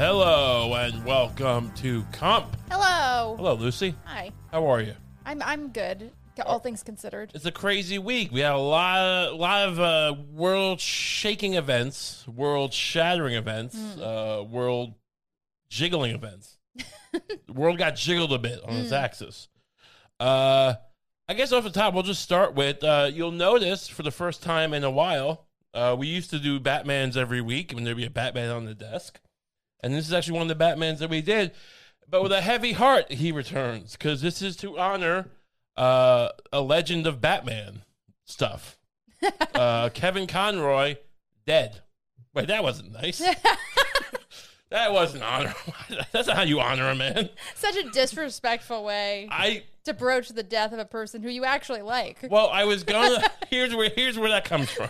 Hello and welcome to Comp. Hello. Hello, Lucy. Hi. How are you? I'm I'm good. All things considered. It's a crazy week. We had a lot, lot of uh, world-shaking events, world-shattering events, uh, world jiggling events. the world got jiggled a bit on its axis. Uh, I guess off the top, we'll just start with. Uh, you'll notice for the first time in a while, uh, we used to do Batman's every week when there'd be a Batman on the desk, and this is actually one of the Batmans that we did. But with a heavy heart, he returns because this is to honor uh, a legend of Batman stuff. uh, Kevin Conroy dead. Wait, that wasn't nice. that wasn't honor. That's not how you honor a man. Such a disrespectful way I to broach the death of a person who you actually like. well, I was gonna. Here's where here's where that comes from.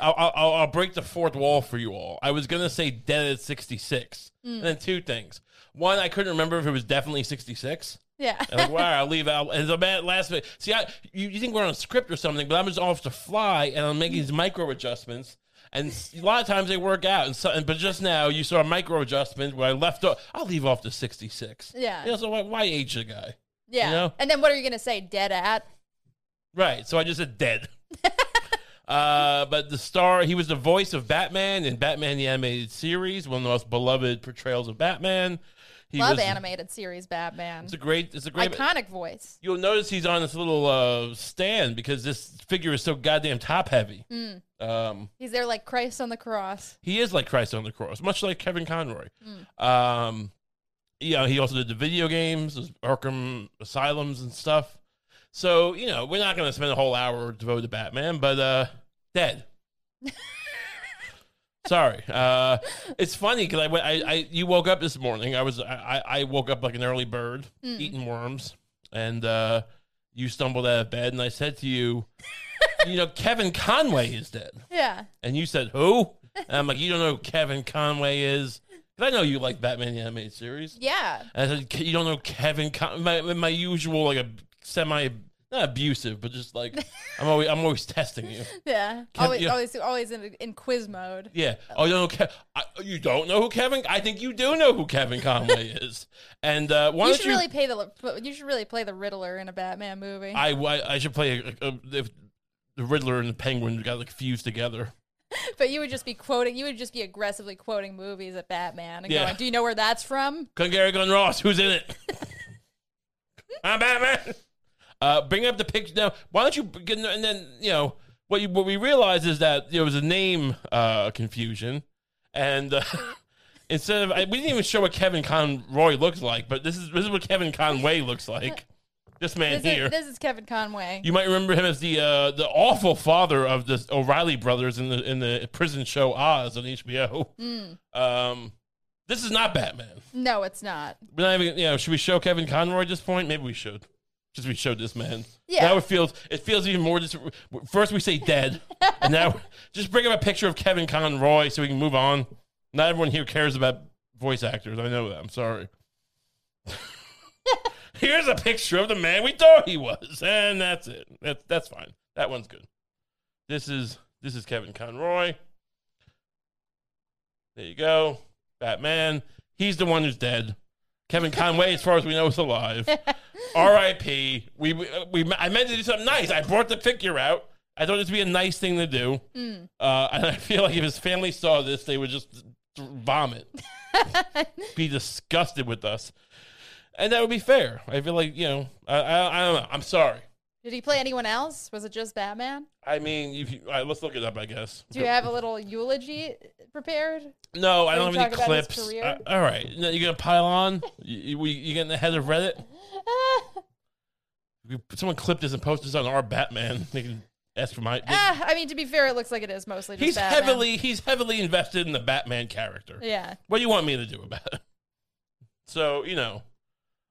I'll, I'll, I'll break the fourth wall for you all. I was gonna say dead at 66, mm. and then two things. One, I couldn't remember if it was definitely 66. Yeah. And like, wow, I'll leave out. And the bad last minute. See, I, you, you think we're on a script or something, but I'm just off the fly and I'm making these micro adjustments. And a lot of times they work out. And so, and, but just now you saw a micro adjustment where I left off. I'll leave off the 66. Yeah. You know, so why, why age the guy? yeah. know? And then what are you gonna say? Dead at? Right. So I just said dead. uh, but the star, he was the voice of Batman in Batman the Animated Series, one of the most beloved portrayals of Batman. He Love was, animated series Batman. It's a great. It's a great. Iconic voice. You'll notice he's on this little uh, stand because this figure is so goddamn top heavy. Mm. Um, He's there like Christ on the cross. he is like Christ on the cross, much like Kevin Conroy. Um, yeah, he also did the video games, Arkham Asylums and stuff. So you know, we're not going to spend a whole hour devoted to Batman, but uh, dead. Sorry. Uh, it's funny because I, I, I, you woke up this morning. I was, I, I woke up like an early bird, eating worms, and uh, you stumbled out of bed, and I said to you, you know, Kevin Conway is dead, Yeah. and you said who? And I'm like, you don't know who Kevin Conway is? Because I know you like Batman the animated series. Yeah. And I said, you don't know Kevin Con- my my usual like a semi not abusive, but just like I'm always I'm always testing you. Yeah. Kev- always, yeah. always, always in, in quiz mode. Yeah. Oh, you don't know Ke- I, you don't know who Kevin? I think you do know who Kevin Conway is. And uh, why You don't should you? really pay the. You should really play the Riddler in a Batman movie. I, I I should play a, a, if the Riddler and the Penguin got like fused together. but you would just be quoting. You would just be aggressively quoting movies at Batman and Yeah. going, "Do you know where that's from?" Gary Gun Ross, who's in it? I'm Batman. Uh, bring up the picture now. Why don't you? Get, and then you know what you what we realized is that there was a name uh, confusion, and uh, instead of I, we didn't even show what Kevin Conroy looks like, but this is this is what Kevin Conway looks like. This man This here. is, this is Kevin Conway. You might remember him as the uh, the awful father of the O'Reilly brothers in the in the prison show Oz on HBO. Um, this is not Batman. no, it's not. We're not even, you know, should we show Kevin Conroy at this point? Maybe we should. Just we showed this man. Yeah. Now it feels it feels even more. Dis- First we say dead, and now just bring up a picture of Kevin Conroy so we can move on. Not everyone here cares about voice actors. I know that. I'm sorry. Here's a picture of the man we thought he was, and that's it. That's that's fine. That one's good. This is this is Kevin Conroy. There you go. Batman. He's the one who's dead. Kevin Conway, as far as we know, is alive. R.I.P. We, we, we I meant to do something nice. I brought the figure out. I thought this would be a nice thing to do. Uh, and I feel like if his family saw this, they would just vomit, be disgusted with us, and that would be fair. I feel like you know, I, I, I don't know. I'm sorry. Did he play anyone else? Was it just Batman? I mean, if you, all right, let's look it up. I guess. Do you have a little eulogy prepared? No, I don't have any clips. Uh, all right, no, you gonna pile on? You, you, you getting ahead of Reddit? Someone clip this and posted this on our Batman, they can ask for my. ah, I mean, to be fair, it looks like it is mostly just he's Batman. heavily he's heavily invested in the Batman character. Yeah. What do you want me to do about it? So you know,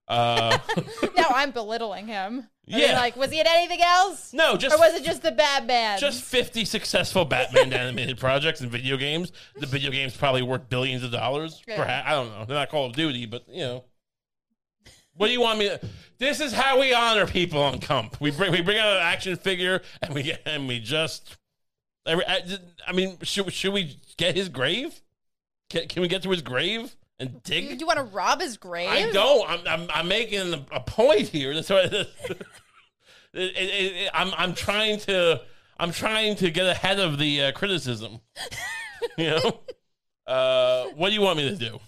uh, Now I'm belittling him. Mean, Yeah. like, was he in anything else? no, just Or was it just the Batman? just fifty successful Batman animated projects and video games. The video games probably worth billions of dollars. Yeah. Perhaps I don't know. They're not Call of Duty, but you know. What do you want me to? This is how we honor people on Comp. We bring we bring out an action figure and we and we just. every- I I mean, should should we get his grave? Can, can we get to his grave and dig? you want to rob his grave? I don't. I'm, I'm, I'm making a, point here. That's what. It, it, it, it- I'm, I'm trying to, I'm trying to get ahead of the uh, criticism. You know, uh, what do you want me to do?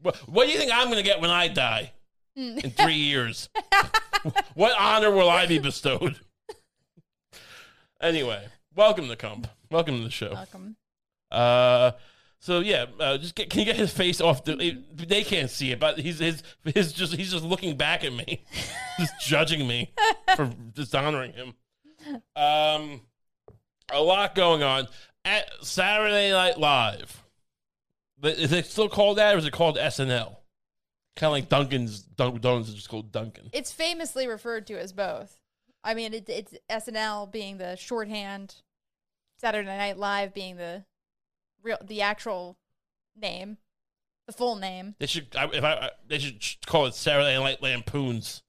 What, what do you think I'm going to get when I die Hmm. in three years? what honor will I be bestowed? Anyway, welcome to Comp. Welcome to the show. Welcome. Uh, so yeah, uh, just get, can you get his face off the? it- they can't see it, but he's his his just he's just looking back at me, just judging me for dishonoring him. Um, a lot going on at Saturday Night Live. Is it still called that, or is it called SNL? Kind of like Duncan's Dunkin' Donuts is just called Dunkin'. It's famously referred to as both. I mean, it, it's SNL being the shorthand, Saturday Night Live being the real, the actual name, the full name. They should I, if I, I they should call it Saturday Night Lampoons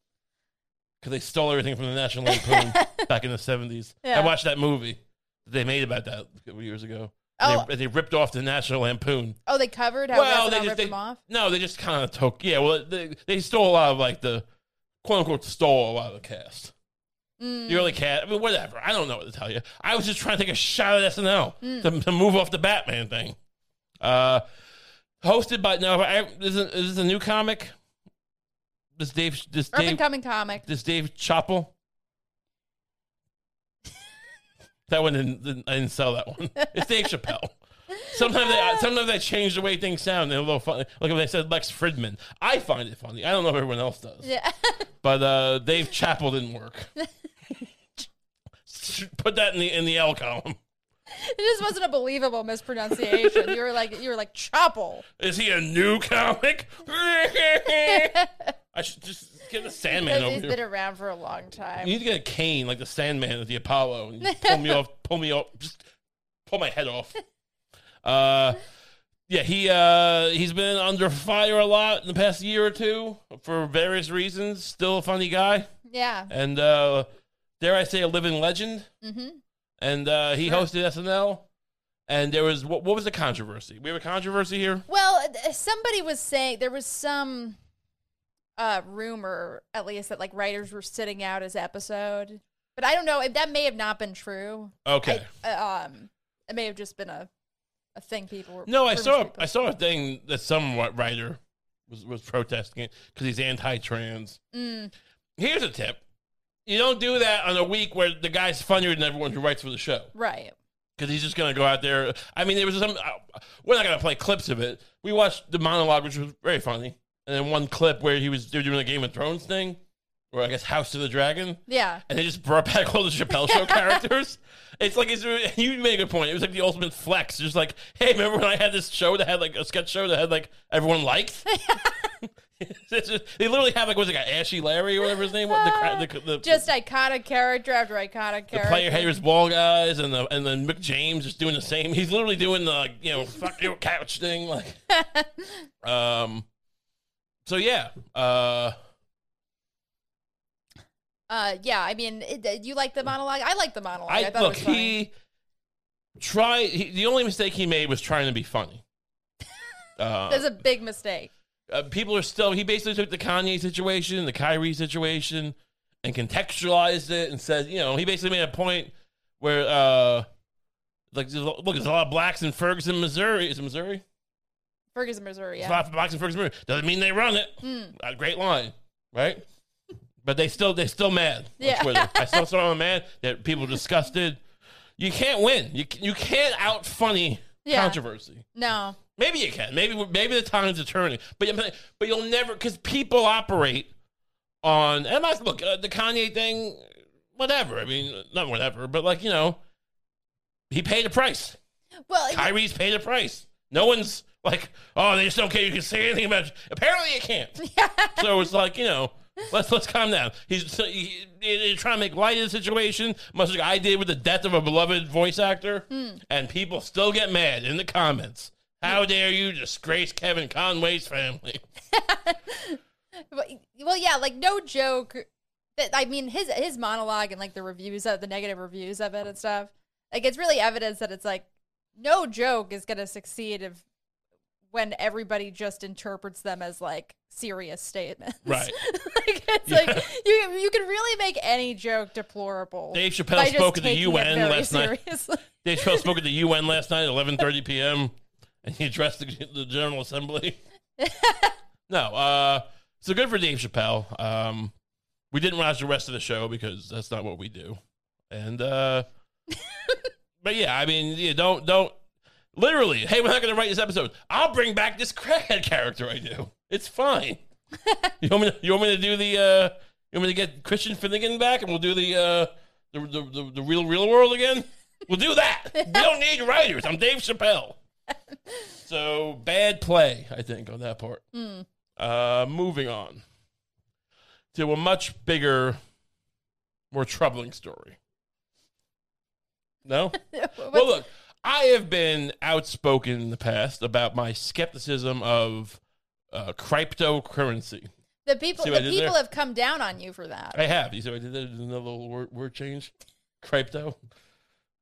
because they stole everything from the National Lampoon back in the seventies. I watched that movie that they made about that a couple years ago. Oh. They, they ripped off the National Lampoon. Oh, they covered how well, they just ripped they, them off. no, they just kind of took yeah. Well, they they stole a lot of like the quote unquote stole a lot of the cast. Mm. The early cast. I mean, whatever. I don't know what to tell you. I was just trying to take a shot at SNL Mm. to, to move off the Batman thing. Uh, hosted by now. I, is, it, is this a new comic? This Dave. This Up and Dave. coming comic. This Dave Chappell. that one didn't, didn't. I didn't sell that one. It's Dave Chappelle. Sometimes they sometimes they change the way things sound. They're a little funny. Like if they said Lex Fridman, I find it funny. I don't know if everyone else does. Yeah. But uh, Dave Chappell didn't work. Put that in the in the L column. it just wasn't a believable mispronunciation. You were like, you were like Chopple. Is he a new comic? I should just get the Sandman over He's here. been around for a long time. You need to get a cane like the Sandman at the Apollo and just pull me off, pull me off, just pull my head off. Uh, yeah, he uh he's been under fire a lot in the past year or two for various reasons. Still a funny guy, Yeah. and uh, dare I say, a living legend. Mm-hmm. And uh, he Sure. hosted SNL, and there was what, what was the controversy? We have a controversy here. Well, somebody was saying there was some uh rumor, at least, that like writers were sitting out his episode, but I don't know. if That may have not been true. Okay. I, uh, um, it may have just been a a thing people were. No, I saw people- I saw a thing that some writer was was protesting it because he's anti-trans. Mm, Here's a tip: you don't do that on a week where the guy's funnier than everyone who writes for the show right. because he's just gonna go out there. I mean, there was some. Uh, we're not gonna play clips of it. We watched the monologue, which was very funny, and then one clip where he was doing a Game of Thrones thing, or I guess House of the Dragon. Yeah. and they just brought back all the Chappelle Show characters. It's like it's, you made a good point. It was like the ultimate flex. Just like, hey, remember when I had this show that had like a sketch show that had like everyone liked? Just- they literally have like was it got Ashy Larry or whatever his name was. The, cra- the, the, Just iconic character after iconic the character. player haters ball guys and the and then Rick James just doing the same. He's literally doing the you know fuck your couch thing like. um. So yeah. Uh. Uh, yeah. I mean, it, you like the monologue? I like the monologue. I, I thought look. it was funny. He tried. He, the only mistake he made was trying to be funny. Uh, That's a big mistake. uh, people are still. He basically took the Kanye situation, the Kyrie situation, and contextualized it and said, you know, he basically made a point where, uh, like, look, there's a lot of blacks in Ferguson, Missouri. Is it Missouri? Ferguson, Missouri. There's a Yeah. lot of blacks in Ferguson, Missouri. Doesn't mean they run it. Mm. A great line, right? But they still, they still mad on Yeah. Twitter. I saw someone mad that people are disgusted. You can't win. You you can't out funny Yeah. controversy. No. Maybe you can. Maybe maybe the time's are turning. But but you'll never because people operate on. And I look uh, the Kanye thing. Whatever. I mean, not whatever, but like you know, he paid a price. Well, Kyrie's paid a price. No one's like, oh, they just don't care. You can say anything about. It. Apparently, you can't. so it's like you know. Let's let's calm down. He's so he, he- he's trying to make light of the situation, much like I did with the death of a beloved voice actor, hmm. and people still get mad in the comments. How hmm. dare you disgrace Kevin Conway's family? Well, yeah, like no joke. I mean, his his monologue and like the reviews of the negative reviews of it and stuff. Like it's really evidence that it's like no joke is gonna succeed if when everybody just interprets them as like serious statements. Right. like it's Yeah. like you you can really make any joke deplorable. Dave Chappelle spoke at the UN last night. Dave Chappelle spoke at the UN last night at 11:30 p.m. and he addressed the, the General Assembly. no, uh, so good for Dave Chappelle. Um, we didn't watch the rest of the show because that's not what we do, and uh, but yeah, I mean, yeah, don't don't literally. Hey, we're not going to write this episode. I'll bring back this crackhead character I do. It's fine. you want me? To, you want me to do the? Uh, you want me to get Christian Finnegan back, and we'll do the uh, the, the, the, the real real world again? We'll do that. we don't need writers. I'm Dave Chappelle. So bad play, I think, on that part. Uh, moving on to a much bigger, more troubling story. No. well, look, I have been outspoken in the past about my skepticism of uh, cryptocurrency. the people the I people there? have come down on you for that. I have. You see what I did there? Another little word, word change. Crypto.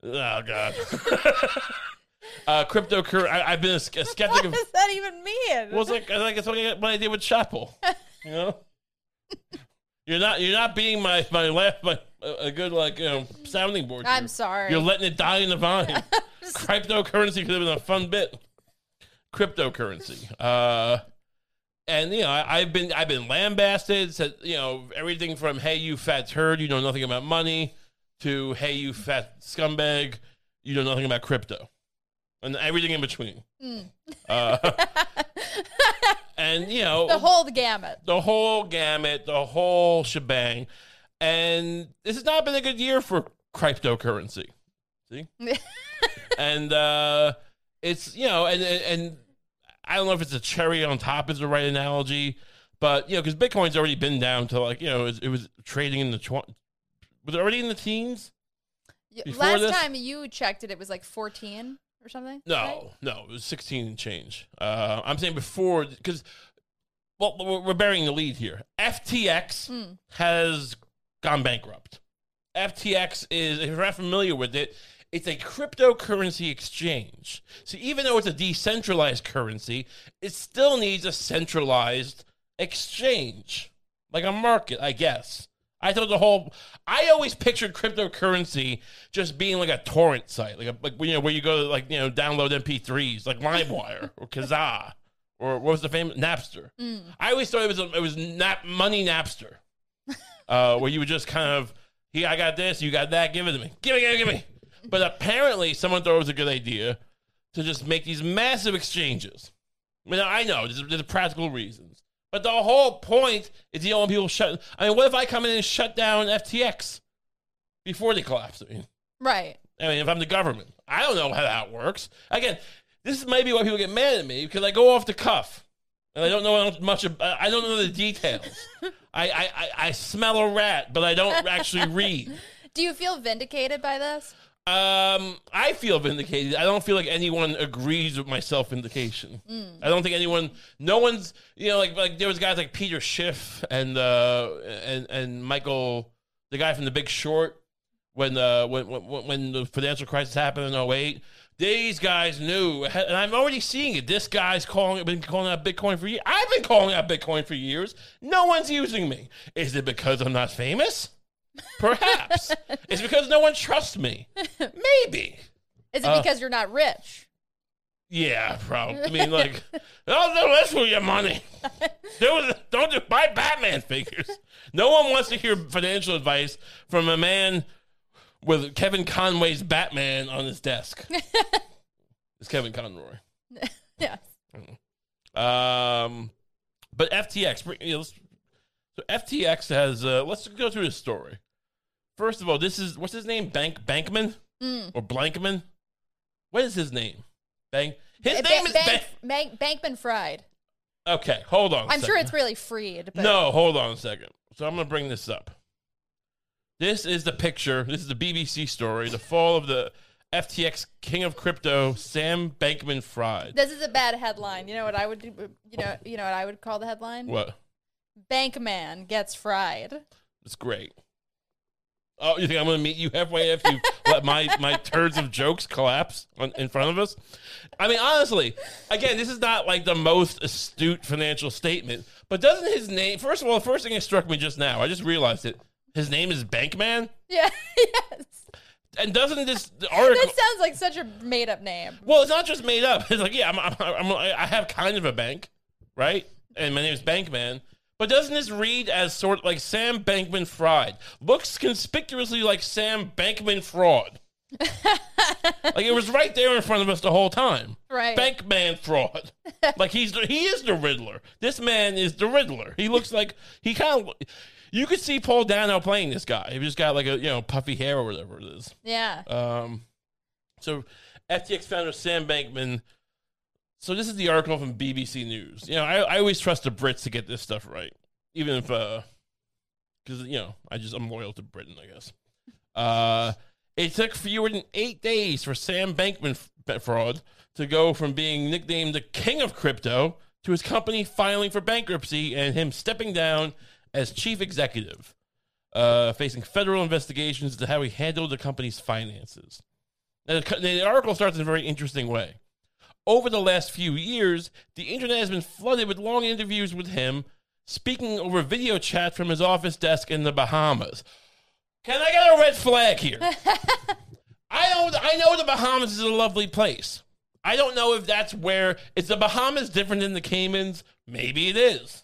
Oh God. uh, cryptocurrency. I've been a, a skeptic what of. does that even mean? Well, it's like I think it's what I, what I did with Chapel. You know. You're not. You're not being my my laugh my a a good like you know sounding board. I'm here. sorry. You're letting it die in the vine. Cryptocurrency could have been a fun bit. Cryptocurrency. Uh, and you know, I, I've been I've been lambasted. Said you know everything from "Hey, you fat turd, you know nothing about money," to "Hey, you fat scumbag, you know nothing about crypto," and everything in between. Uh, and you know, the whole gamut. the whole gamut, the whole shebang. And this has not been a good year for cryptocurrency. See? and uh it's you know, and and, and I don't know if it's a cherry on top is the right analogy, but you know, because Bitcoin's already been down to like you know, it was, it was trading in the tw- was it already in the teens? Last this- time you checked it, it was like 14 or something. No, right? no, it was 16 and change. Uh, I'm saying before because well, we're- we're burying the lead here. FTX Mm. has gone bankrupt. FTX is, if you're not familiar with it, it's a cryptocurrency exchange. So even though it's a decentralized currency, it still needs a centralized exchange, like a market, I guess. I thought the whole. I always pictured cryptocurrency just being like a torrent site, like a like you know where you go to like you know download MP3s, like LimeWire or Kazaa, or what was the famous Napster. I always thought it was a, it was nap, money Napster, uh, where you would just kind of here I got this, you got that, give it to me, give me, give me, give me. But apparently, someone thought it was a good idea to just make these massive exchanges. I mean, I know there's, there's practical reasons, but the whole point is the don't people shut. I mean, what if I come in and shut down FTX before they collapse? I mean, Right. I mean, if I'm the government, I don't know how that works. Again, this is maybe why people get mad at me because I go off the cuff and I don't know much. Of, I don't know the details. I, I, I, I smell a rat, but I don't actually read. Do you feel vindicated by this? Um, I feel vindicated. I don't feel like anyone agrees with my self vindication. I don't think anyone, no one's, you know, like like there was guys like Peter Schiff and uh and and Michael, the guy from The Big Short, when uh when when, when the financial crisis happened in 08. These guys knew, and I'm already seeing it. This guy's calling, been calling out Bitcoin for years. I've been calling out Bitcoin for years. No one's using me. Is it because I'm not famous? Perhaps. it's because no one trusts me. Maybe. Is it Uh, because you're not rich? Yeah, probably. I mean, like, don't do this with your money. Do don't just buy Batman figures. No one wants to hear financial advice from a man with Kevin Conway's Batman on his desk. it's Kevin Conroy. Yes. Um, but FTX, you know, so FTX has. Uh, let's go through the story. First of all, this is what's his name? Bank Bankman Mm. or Blankman? What is his name? Bank. His Ba- name is Bank, Bank. Bank, Bankman Fried. Okay, hold on. I'm sure it's really freed, but No, hold on a second. So I'm going to bring this up. This is the picture. This is the BBC story. The fall of the FTX king of crypto, Sam Bankman Fried. this is a bad headline. You know what I would do? You know, you know what I would call the headline? What? Bankman gets fried. It's great. Oh, you think I'm going to meet you halfway after you let my, my turds of jokes collapse on, in front of us? I mean, honestly, again, this is not like the most astute financial statement, but doesn't his name? First of all, the first thing that struck me just now, I just realized it. His name is Bankman, Yeah. yes. and doesn't this article? That sounds like such a made up name. Well, it's not just made up. It's like, yeah, I'm, I'm, I'm, I have kind of a bank, right? And my name is Bankman. But doesn't this read as sort of like Sam Bankman Fried? Looks conspicuously like Sam Bankman Fraud. like it was right there in front of us the whole time. Right. Bankman Fraud. like he's the, he is the Riddler. This man is the Riddler. He looks like he kind of. You could see Paul Dano playing this guy. He just got like a you know puffy hair or whatever it is. Yeah. Um, so FTX founder Sam Bankman. So this is the article from BBC News. You know, I, I always trust the Brits to get this stuff right, even if uh, because you know I just I'm loyal to Britain, I guess. Uh, it took fewer than eight days for Sam Bankman fraud to go from being nicknamed the king of crypto to his company filing for bankruptcy and him stepping down as chief executive, uh, facing federal investigations into how he handled the company's finances. Now, the, the article starts in a very interesting way. Over the last few years, the internet has been flooded with long interviews with him, speaking over video chat from his office desk in the Bahamas. Can I get a red flag here? I know, I know the Bahamas is a lovely place. I don't know if that's where is the Bahamas different than the Caymans. Maybe it is.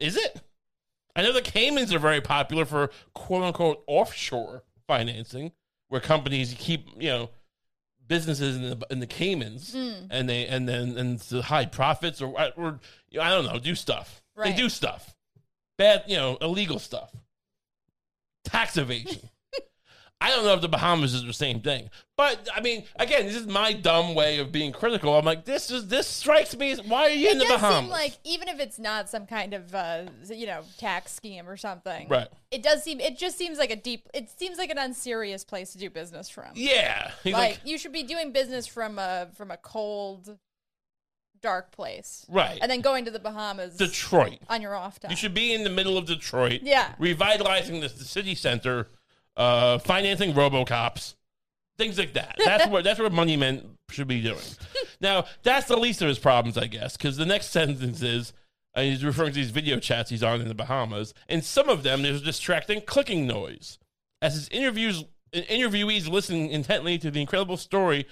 Is it? I know the Caymans are very popular for quote unquote offshore financing, where companies keep you know businesses in the in the Caymans, hmm. and they and then and to high profits or or you know, I don't know, do stuff. Right. They do stuff, bad you know, illegal stuff, tax evasion. I don't know if the Bahamas is the same thing, but I mean, again, this is my dumb way of being critical. I'm like, this is this strikes me as why are you in the Bahamas? seem like even if it's not some kind of uh, you know tax scheme or something, Right. It does seem. It just seems like a deep. It seems like an unserious place to do business from. yeah, like, like, you should be doing business from a from a cold, dark place, right, and then going to the Bahamas Detroit. on your off time. You should be in the middle of Detroit. Yeah. Revitalizing the, the city center, uh, financing RoboCops, things like that. That's what that's what money men should be doing. now, that's the least of his problems, I guess, because the next sentence is uh, he's referring to these video chats he's on in the Bahamas, and some of them there's a distracting clicking noise as his interviews interviewees listen intently to the incredible story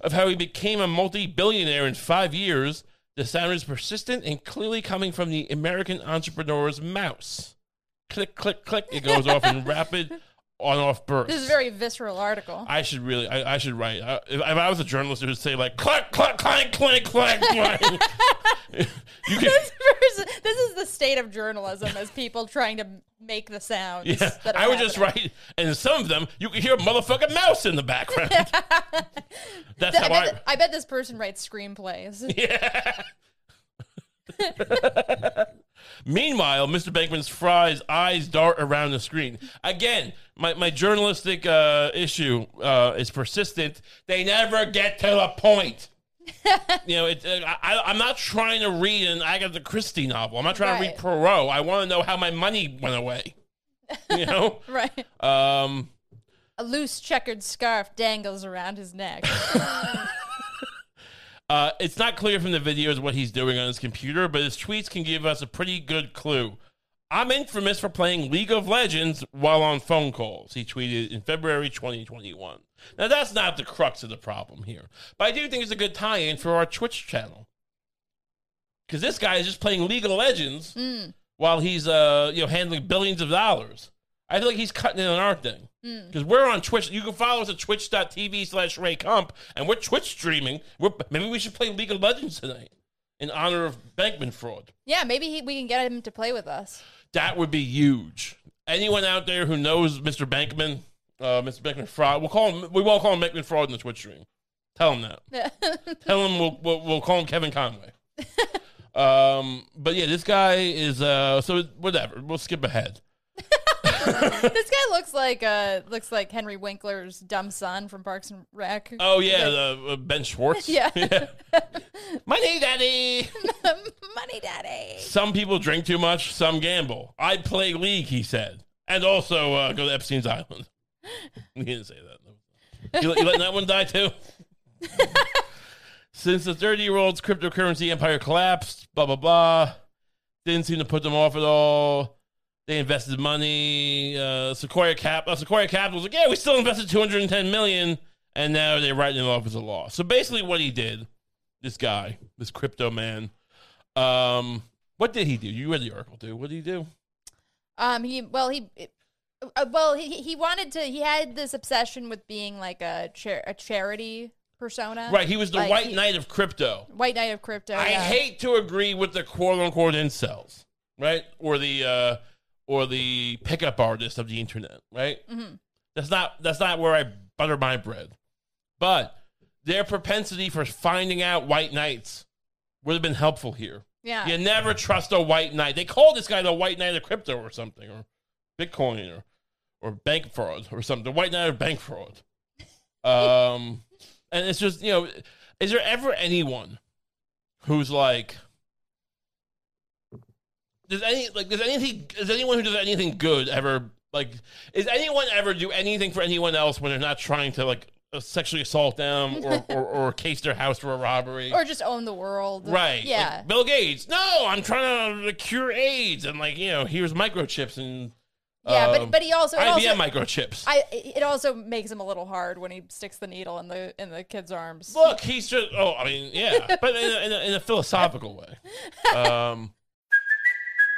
of how he became a multi-billionaire in five years. The sound is persistent and clearly coming from the American entrepreneur's mouse. Click, click, click. It goes off in rapid on-off bursts. this is a very visceral article. I should really, I, I should write. I, if, if I was a journalist, it would say like, click, click, click, click, click, click. you can, this, this is the state of journalism as people trying to make the sounds. yeah. that are I would just write, and some of them you can hear a motherfucking mouse in the background. That's I how bet, I. th- I bet this person writes screenplays. Yeah. Meanwhile, Mr. Bankman's fries eyes dart around the screen. Again, my, my journalistic uh, issue uh, is persistent. They never get to the point. you know, it, uh, I, I'm not trying to read an Agatha Christie novel. I'm not trying to read Right. Poirot. I want to know how my money went away. You know, right. um, A loose checkered scarf dangles around his neck. Uh, it's not clear from the videos what he's doing on his computer, but his tweets can give us a pretty good clue. I'm infamous for playing League of Legends while on phone calls, he tweeted in February 2021. Now, that's not the crux of the problem here, but I do think it's a good tie in for our Twitch channel. Because this guy is just playing League of Legends while he's uh, you know handling billions of dollars. I feel like he's cutting in on our thing. Because we're on Twitch. You can follow us at twitch.tv slash Ray Kump, and we're Twitch streaming. We're, maybe we should play League of Legends tonight in honor of Bankman fraud. yeah, maybe he, we can get him to play with us. That would be huge. Anyone out there who knows Mr. Bankman, uh, Mr. Bankman fraud, we'll call him. We won't call him Bankman fraud in the Twitch stream. Tell him that. Tell him we'll, we'll we'll call him Kevin Conway. um, but yeah, this guy is uh. So whatever. We'll skip ahead. this guy looks like uh looks like Henry Winkler's dumb son from Parks and Rec. Oh yeah, the, uh, Ben Schwartz. Yeah. Money Daddy. Money daddy. Some people drink too much, some gamble. I play League, he said, and also uh, go to Epstein's Island. he didn't say that. You, you letting that one die too? Since the 30 year old's cryptocurrency empire collapsed, blah, blah, blah. Didn't seem to put them off at all. They invested money. Uh, Sequoia Cap, uh, Sequoia Capital was like, yeah, we still invested 210 million, and now they're writing it off as a loss. So basically, what he did, this guy, this crypto man, um, what did he do? You read the article, dude. What did he do? Um, he well he. Uh, well, he he wanted to. He had this obsession with being like a char- a charity persona. Right, he was the Like, white he- knight of crypto. White Knight of Crypto. I yeah. hate to agree with the quote unquote incels, right? Or the uh or the pickup artist of the internet, right? Mhm. That's not that's not where I butter my bread. But their propensity for finding out white knights would have been helpful here. Yeah. You never trust a white knight. They call this guy the white knight of crypto or something, or Bitcoin or or bank fraud or something. The white knight of bank fraud. Um, and it's just you know, is there ever anyone who's like, does any like does anything does anyone who does anything good ever like is anyone ever do anything for anyone else when they're not trying to like uh, sexually assault them or, or, or case their house for a robbery? Or just own the world. Right. Yeah. Like Bill Gates. No, I'm trying to cure AIDS and like, you know, here's microchips and yeah, um, but but he also IBM also, microchips. I it also makes him a little hard when he sticks the needle in the in the kid's arms. Look, he's just oh, I mean, yeah, but in a, in a, in a philosophical way. Um,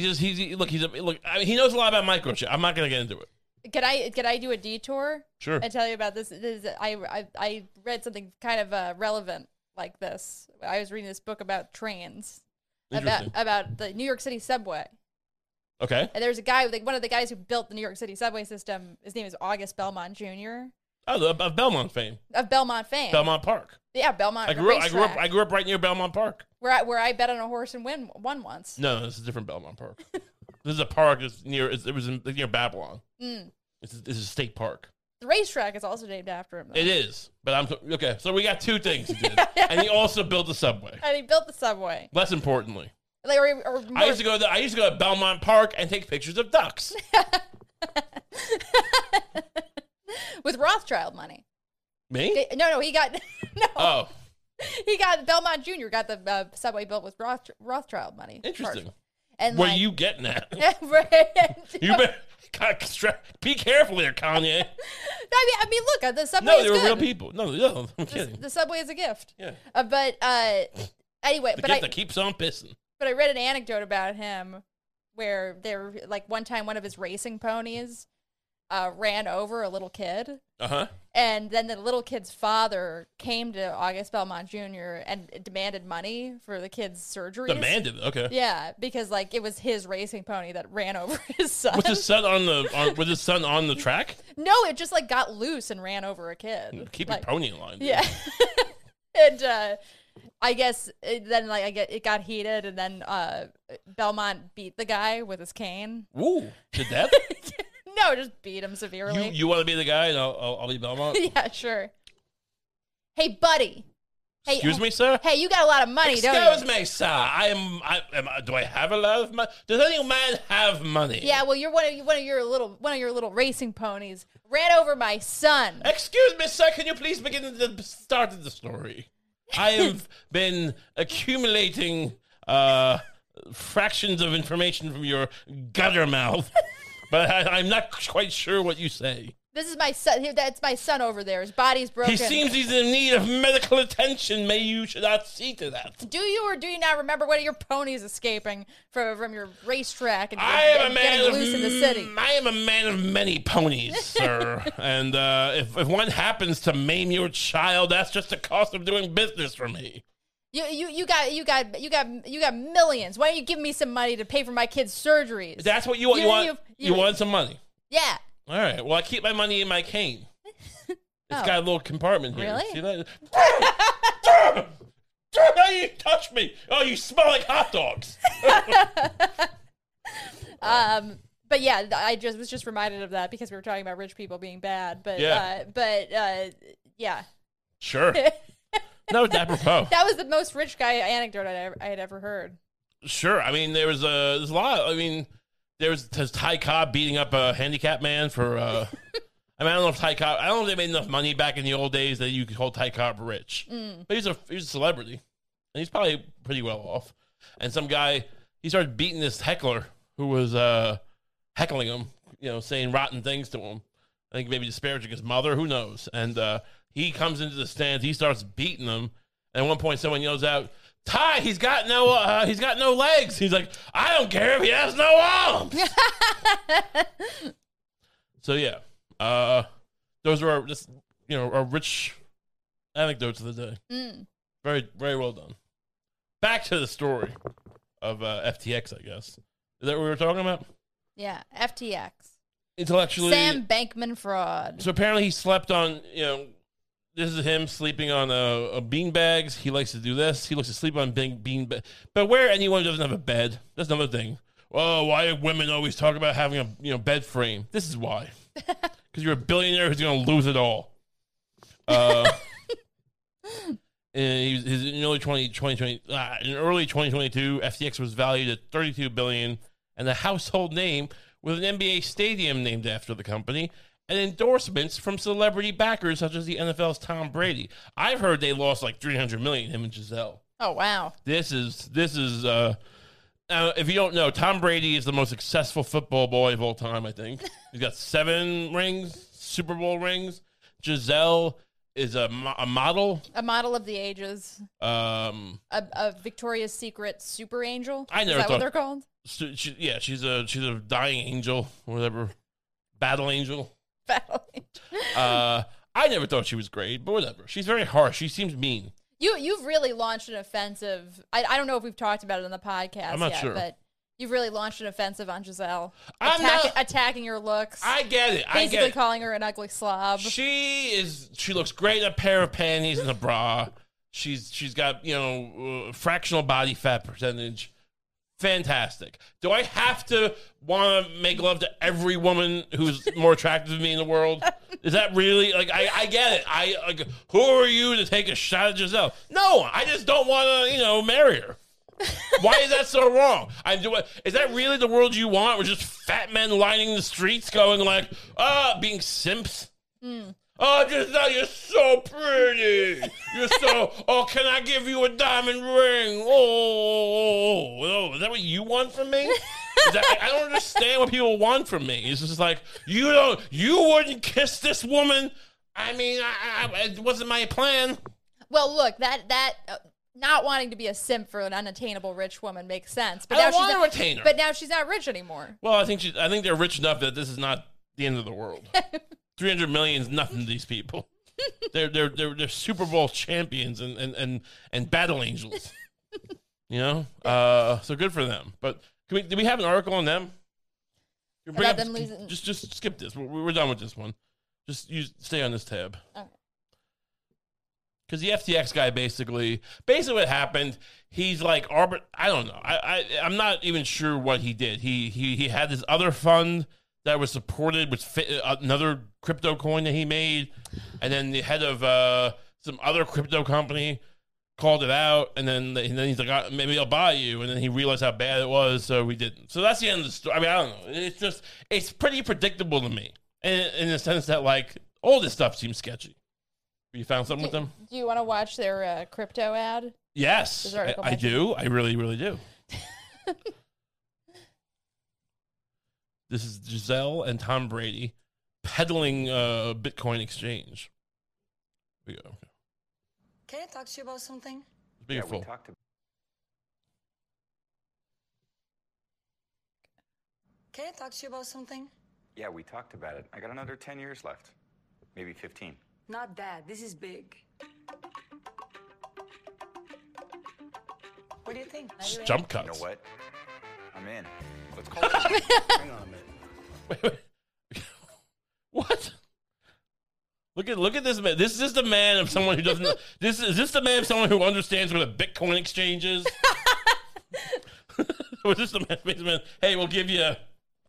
He just he's he, look he's a, look I mean, he knows a lot about microchip. I'm not gonna get into it. Can I can I do a detour Sure. and tell you about this? this is, I, I I read something kind of uh, relevant like this. I was reading this book about trains, about about the New York City subway. Okay. And there's a guy, like one of the guys who built the New York City subway system. His name is August Belmont Jr. Oh, of Belmont fame, of Belmont fame. Belmont Park. yeah, Belmont. I grew up. I grew up. I grew up right near Belmont Park. Where I, where I bet on a horse and win won once. No, this is a different Belmont Park. this is a park. It's near. It's, it was in, near Babylon. Mm. It's, this is a state park. The racetrack is also named after him. Though. It is, but I'm okay. So we got two things he did, and he also built the subway. And he built the subway. Less importantly, Like, or, or I used to go. To, I used to go to Belmont Park and take pictures of ducks. with Rothschild money. Me? No, no, he got no. Oh, he got Belmont Jr. got the uh, subway built with Roth, Rothschild money. interesting. partially. And What like, are you getting at? right. You better God, be careful there, Kanye. I mean, I mean, look, uh, the subway No, they were good. real people. No, no, I'm The, kidding. the subway is a gift. Yeah, Uh, but uh, anyway, the but gift I that keeps on pissing. but I read an anecdote about him where there like one time one of his racing ponies uh, ran over a little kid. Uh huh. And then the little kid's father came to August Belmont Jr. and demanded money for the kid's surgery. Demanded. Okay. Yeah, because like it was his racing pony that ran over his son. Was his son on the? On, was his son on the track? no, it just like got loose and ran over a kid. Keep like, your pony in line. dude. Yeah. and uh I guess it, then like I get it got heated and then uh Belmont beat the guy with his cane. Woo! To death. no, just beat him severely. you want to be the guy? And I'll, I'll, I'll be Belmont. yeah, sure. Hey, buddy. Hey, Excuse me, sir. Hey, you got a lot of money, don't Excuse me, sir. I am. I am. Do I have a lot of money? Does any man have money? Yeah, well, you're one of one of your little one of your little racing ponies ran over my son. Excuse me, sir. Can you please begin the start of the story? I have been accumulating uh, fractions of information from your gutter mouth, but I, I'm not quite sure what you say. This is my son. Here, that's my son over there. His body's broken. He seems he's in need of medical attention. May you should not see to that. Do you or do you not remember one of your ponies escaping from from your racetrack and, I am and a man getting of loose in the city? I am a man of many ponies, sir. and uh, if if one happens to maim your child, that's just the cost of doing business for me. You, you you got you got you got you got millions. Why don't you give me some money to pay for my kids' surgeries? That's what you want. You, You- want. you- You, want some money. yeah. All right. Well, I keep my money in my cane. It's Oh. got a little compartment here. Really? See that? How you touch me? Oh, you smell like hot dogs. Um, but yeah, I just was just reminded of that because we were talking about rich people being bad. But Yeah. uh, but uh, yeah, Sure. No, it's apropos. that was the most rich guy anecdote I, ever, I had ever heard. Sure. I mean, there was a there's a lot. I mean, there was there's Ty Cobb beating up a handicapped man for. uh I mean, I don't know if Ty Cobb. I don't know if they made enough money back in the old days that you could hold Ty Cobb rich. But he's a he's a celebrity, and he's probably pretty well off. And some guy he started beating this heckler who was uh heckling him, you know, saying rotten things to him. I think maybe disparaging his mother. Who knows? And uh, he comes into the stands. He starts beating them. And at one point, someone yells out, "Ty, he's got no, uh, he's got no legs." He's like, "I don't care if he has no arms." so yeah, uh, those are our, just you know our rich anecdotes of the day. Mm. Very very well done. Back to the story of uh, FTX. I guess is that what we were talking about? Yeah, FTX. Intellectually, Sam Bankman fraud. So apparently he slept on, you know, this is him sleeping on uh, uh, bean bags. He likes to do this. He likes to sleep on bean bean ba- But where anyone doesn't have a bed, that's another thing. Oh, why do women always talk about having a you know bed frame? This is why. Because you're a billionaire who's going to lose it all. Uh, was, his, in early 20, 2020, ah, in early 2022, FTX was valued at 32 billion and a household name with an NBA stadium named after the company and endorsements from celebrity backers such as the NFL's Tom Brady. I've heard they lost like 300 million him and Gisele. Oh wow. This is this is uh now, if you don't know, Tom Brady is the most successful football boy of all time, I think. He's got seven rings, Super Bowl rings. Gisele is a, mo- a model. A model of the ages. Um, A, a Victoria's Secret super angel. I never Is that thought- what they're called? so she, yeah, she's a she's a dying angel, or whatever, battle angel. Uh, I never thought she was great, but whatever. She's very harsh. She seems mean. You you've really launched an offensive. I, I don't know if we've talked about it on the podcast I'm not yet, sure. but you've really launched an offensive on Gisele, I'm Attack- not- attacking her looks, I get it. I basically get it. calling her an ugly slob. She is. She looks great in a pair of panties and a bra. She's she's got you know uh, fractional body fat percentage. Fantastic. Do I have to want to make love to every woman who's more attractive than me in the world? Is that really like I, I get it? I like who are you to take a shot at Gisele? No, I just don't want to you know marry her. Why is that so wrong? I do. Is that really the world you want? We're just fat men lining the streets, going like, ah, being simps. Oh, Gisele, you're so pretty. You're so. Oh, can I give you a diamond ring? Oh, oh, is that what you want from me? Is that, I, don't understand what people want from me. It's just like you don't. You wouldn't kiss this woman. I mean, I, I, it wasn't my plan. Well, look that that. Uh, not wanting to be a simp for an unattainable rich woman makes sense, but I now she's not, to. But now she's not rich anymore. Well, I think she, I think they're rich enough that this is not the end of the world. Three hundred million is nothing to these people. they're they're they're they're Super Bowl champions and and and, and battle angels. You know, uh, so good for them. But can we, do we have an article on them? About up- them losing- Just just skip this. We're, we're done with this one. Just use stay on this tab. Okay. Because the FTX guy basically, basically what happened, he's like arbit. I don't know. I, I I'm not even sure what he did. He he he had this other fund that was supported with fi- another crypto coin that he made, and then the head of uh, some other crypto company called it out, and then and then he's like, "Ah, maybe I'll buy you, and then he realized how bad it was, so we didn't. So that's the end of the story. I mean, I don't know. It's just it's pretty predictable to me, in, in the sense that like all this stuff seems sketchy. You found something with them? Do you want to watch their uh, crypto ad? Yes, I, I do. I really, really do. this is Gisele and Tom Brady peddling uh, Bitcoin exchange. Here we go. Can I talk to you about something? Be Yeah, full. we talked. Can I talk to you about something? Yeah, we talked about it. I got another ten years left, maybe fifteen. Not bad. This is big. What do you think? Just jump You know what? I'm in. Let's call it. Hang on a minute. Wait, wait. what? Look at look at this man. This is the man of someone who doesn't. this is this the man of someone who understands what a Bitcoin exchange is. Was this the man, this man? Hey, we'll give you.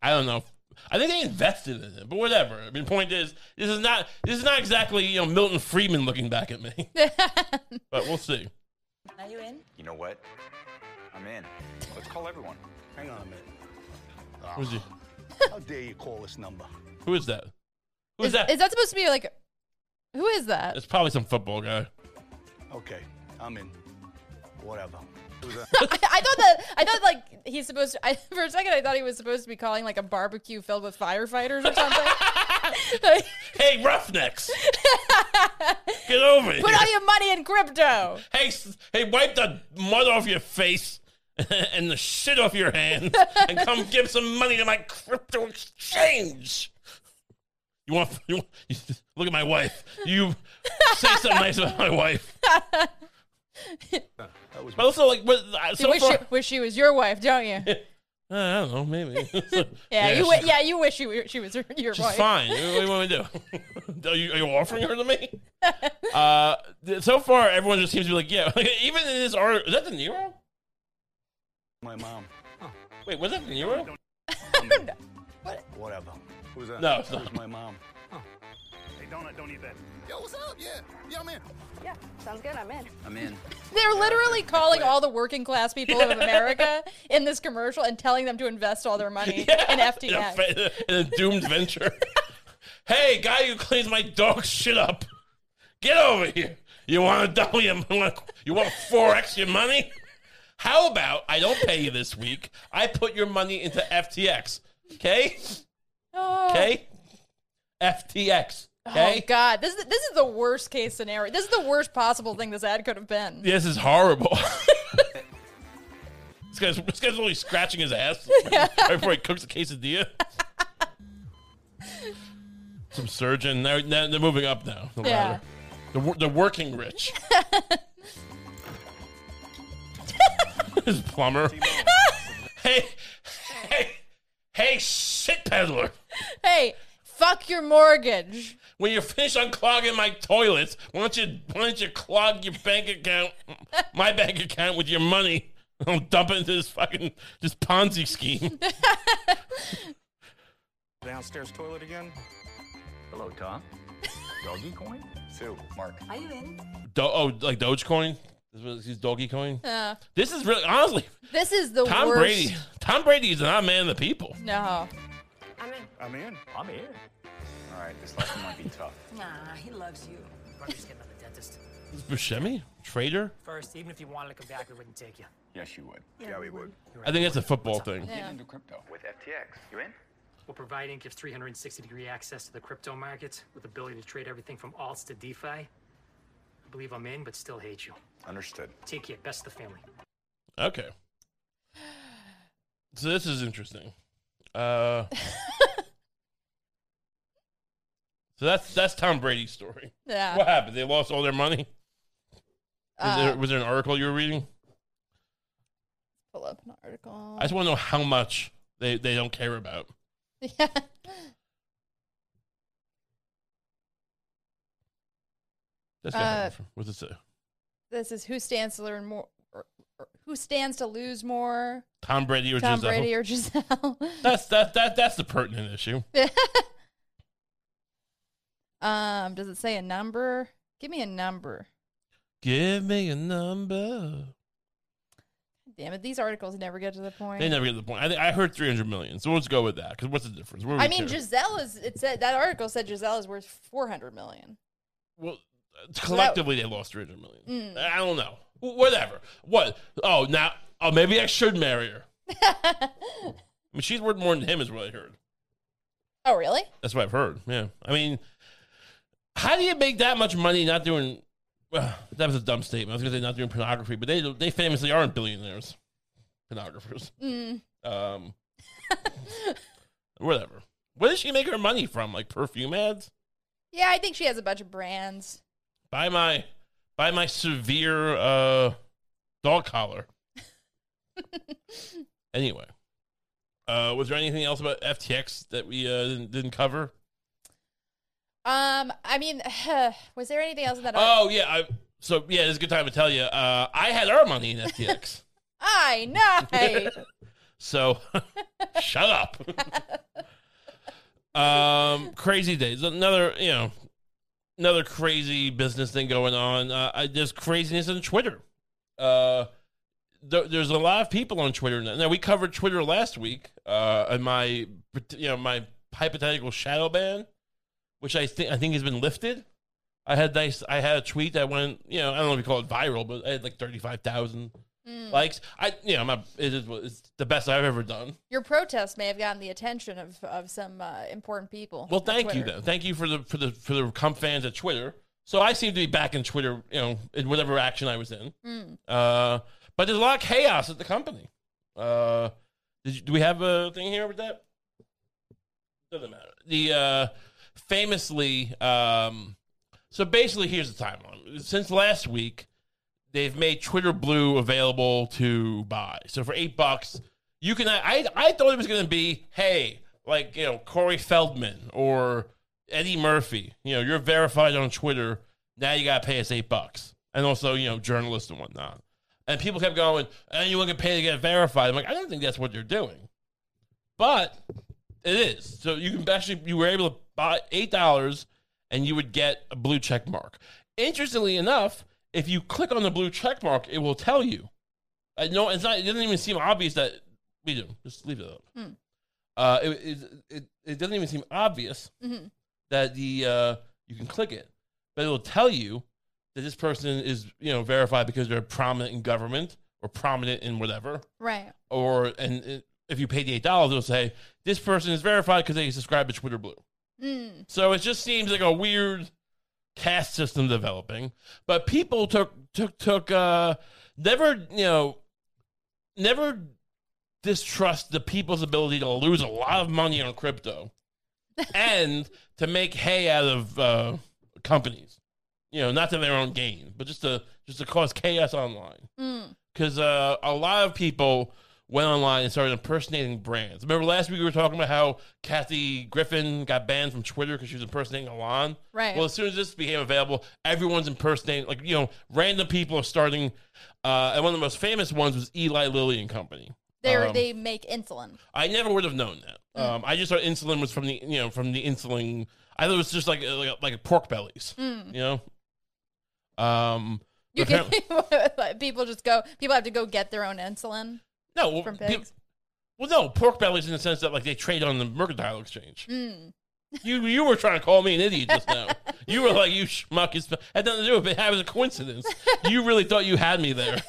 I don't know. I think they invested in it, but whatever. I mean, point is, this is not this is not exactly you know Milton Friedman looking back at me. but we'll see. Are you in? You know what? I'm in. Let's call everyone. Hang on a minute. Who's he? How dare you call this number? Who is that? Who is, Is, that? is that supposed to be like? Who is that? it's probably some football guy. Okay, I'm in. Whatever. I, I thought that I thought like he's supposed to. I, for a second, I thought he was supposed to be calling like a barbecue filled with firefighters or something. Hey, Roughnecks! Get over here! Put all your money in crypto. Hey, hey, wipe the mud off your face and the shit off your hands, and come give some money to my crypto exchange. You want? You want look at my wife. You say something nice about my wife. That was But also, like, what, uh, You so wish, far, you, wish she was your wife, don't you? Uh, I don't know, maybe. Yeah, you she's- yeah, you wish you, were- she was your, your She's wife. fine. What do you want me to do? are, you, are you offering her to me? uh, th- so far, everyone just seems to be like, yeah. even in this art, is that De Niro? My mom. Wait, was that De Niro? Whatever. Who's that? No, it's not. my mom. Hey, donut, don't eat that. Yo, what's up? Yeah, yeah, I'm in. Yeah, sounds good. I'm in. I'm in. They're literally calling all the working class people of America in this commercial and telling them to invest all their money in In a, in a doomed venture. hey, guy who cleans my dog shit up, get over here. You want to double your You want four x your money? How about I don't pay you this week? I put your money into FTX. Okay? Oh. Okay? FTX. Oh Okay? God, this is this is the worst case scenario. This is the worst possible thing this ad could have been. This is horrible. this guy's this guy's only scratching his ass right before he cooks a quesadilla. Some surgeon. They're, they're they're moving up now. The Yeah. ladder. The, wor- the working rich. His plumber. hey, hey, hey, shit peddler. Hey, fuck your mortgage. When you're finished unclogging my toilets, why don't you why don't you clog your bank account, my bank account with your money? I'll dump it into this fucking this Ponzi scheme. Downstairs toilet again? Hello, Tom. Doggy coin? Sue, Mark. Are you in? Do- oh, like Dogecoin. This was his doggy coin. Uh, This is really honestly this is the Tom worst. Brady. Tom Brady is not a man of the people. No. I'm in. I'm in. I'm here. All right, this last one might be tough. Nah, he loves you. Probably just getting out the dentist. This Buscemi trader. First, even if you wanted to come back, we wouldn't take you. Yes, you would. Yeah, we would. I think that's a football thing. Yeah. Into crypto with FTX. You in? We're providing gives 360 degree access to the crypto market with the ability to trade everything from alts to DeFi. I believe I'm in, but still hate you. Understood. Take care. Best of the family. Okay. So this is interesting. Uh, so that's that's Tom Brady's story. Yeah. What happened? They lost all their money. Was, there, Uh, was there an article you were reading? pull up an article. I just want to know how much they, they don't care about. yeah. Guy, Uh, what's it say? This is who stands to learn more. Or, or who stands to lose more? Tom Brady or Tom Gisele? Brady or Gisele? That's that that that's the pertinent issue. um, does it say a number? Give me a number. Give me a number. Damn it, these articles never get to the point. They never get to the point. I think I heard three hundred million. So let's go with that. Because what's the difference? What I mean, care? Gisele is. It said that article said Gisele is worth four hundred million. well, collectively they lost three hundred million. Mm. I don't know. Whatever. What? Oh, now. Oh, maybe I should marry her. I mean, she's worth more than him, is what I heard. Oh, really? That's what I've heard. Yeah. I mean, how do you make that much money not doing? Well, that was a dumb statement. I was going to say not doing pornography, but they they famously aren't billionaires, pornographers. Mm. Um, whatever. Where does she make her money from? Like perfume ads? Yeah, I think she has a bunch of brands. Buy my buy my severe uh dog collar. anyway, uh, was there anything else about FTX that we uh, didn't, didn't cover? Um, I mean, was there anything else that? I, Oh yeah, I, so yeah, it's a good time to tell you. Uh, I had our money in FTX, I know. so shut up. um, crazy days. Another, you know, another crazy business thing going on. Uh, there's craziness on Twitter. Uh, there, there's a lot of people on Twitter now. Now we covered Twitter last week. Uh, and my, you know, my hypothetical shadow ban, which I think I think has been lifted. I had nice. I had a tweet that went, you know, I don't know if you call it viral, but I had like thirty five thousand Mm. likes. I, you know, my it is it's the best I've ever done. Your protest may have gotten the attention of, of some uh, important people. Well, thank you, though. Thank you for the for the for the cum fans at Twitter. So I seem to be back in Twitter, you know, in whatever action I was in. Mm. Uh, but there's a lot of chaos at the company. Uh, did you, do we have a thing here with that? Doesn't matter. The uh, famously, um, so basically, here's the timeline. Since last week, they've made Twitter Blue available to buy. So for eight bucks, you can. I I thought it was going to be, hey, like you know, Corey Feldman or Eddie Murphy. You know, you're verified on Twitter. Now you got to pay us eight bucks, and also you know, journalists and whatnot. And people kept going, and you want to pay to get verified. I'm like, I don't think that's what they're doing, but it is. So you can actually you were able to buy eight dollars, and you would get a blue check mark. Interestingly enough, if you click on the blue check mark, it will tell you. Uh, no, it's not. It doesn't even seem obvious that we do. Just leave it up. Hmm. Uh, it, it, it, it doesn't even seem obvious Mhm. that the uh, you can click it, but it will tell you that this person is you know verified because they're prominent in government or prominent in whatever, Right. or and it, if you pay the eight dollars, it'll say this person is verified because they subscribe to Twitter Blue. Mm. So it just seems like a weird caste system developing. But people took took took uh never you know never distrust the people's ability to lose a lot of money on crypto and to make hay out of uh companies. You know, not to their own gain, but just to just to cause chaos online Mm. because uh, a lot of people went online and started impersonating brands. Remember last week we were talking about how Kathy Griffin got banned from Twitter because she was impersonating Elon. Right. Well, as soon as this became available, everyone's impersonating. Like you know, random people are starting. Uh, and one of the most famous ones was Eli Lilly and Company. They Um, they make insulin. I never would have known that. Mm. Um, I just thought insulin was from the you know from the insulin. I thought it was just like like, like pork bellies. Mm. You know. Um. You can people just go. People have to go get their own insulin no well, from pigs. Well, no, pork bellies in the sense that like they trade on the mercantile exchange. Mm. You you were trying to call me an idiot just now. you were like, you schmuck. It's had nothing to do with it. It was a coincidence. you really thought you had me there.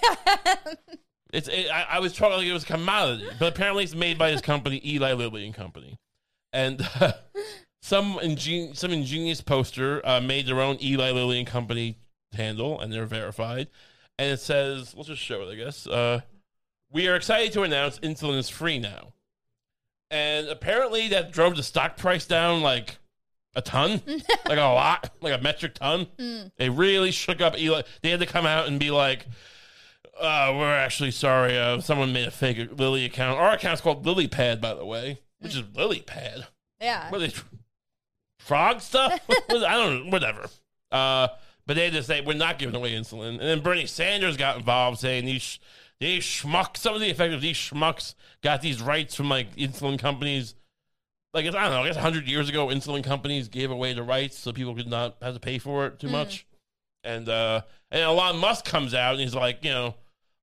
It's it, I, I was trying like it was a commodity, but apparently it's made by this company, Eli Lilly and Company, and uh, some ingen- some ingenious poster uh, made their own Eli Lilly and Company handle, and they're verified, and it says, let's just show it, I guess. Uh, we are excited to announce insulin is free now, and apparently that drove the stock price down like a ton, like a lot, like a metric ton. Mm. They really shook up Eli. They had to come out and be like, uh, "We're actually sorry. Uh, someone made a fake Lilly account. Our account's called LillyPad, by the way, which is LillyPad. Yeah. What are they? Frog stuff? I don't know. Whatever. Uh, but they just say we're not giving away insulin. And then Bernie Sanders got involved, saying these sh- these schmucks, some of the effect of these schmucks got these rights from like insulin companies. Like I don't know, I guess hundred years ago, insulin companies gave away the rights so people could not have to pay for it too Mm. much. And uh, and Elon Musk comes out and he's like, you know,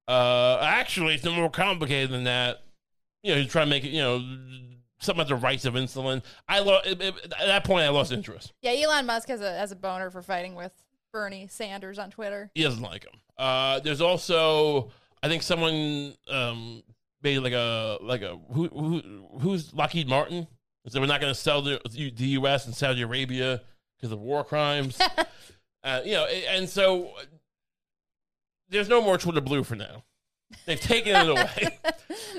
uh, actually it's no more complicated than that. You know, he's trying to make it, you know, something about the rights of insulin. I lo- it- it- at that point I lost interest. Yeah, Elon Musk has a has a boner for fighting with Bernie Sanders on Twitter. He doesn't like him. Uh, there's also, I think someone um, made like a like a who, who who's Lockheed Martin. So we're not going to sell the the U.S. and Saudi Arabia because of war crimes. uh, you know, and so there's no more Twitter Blue for now. They've taken it away.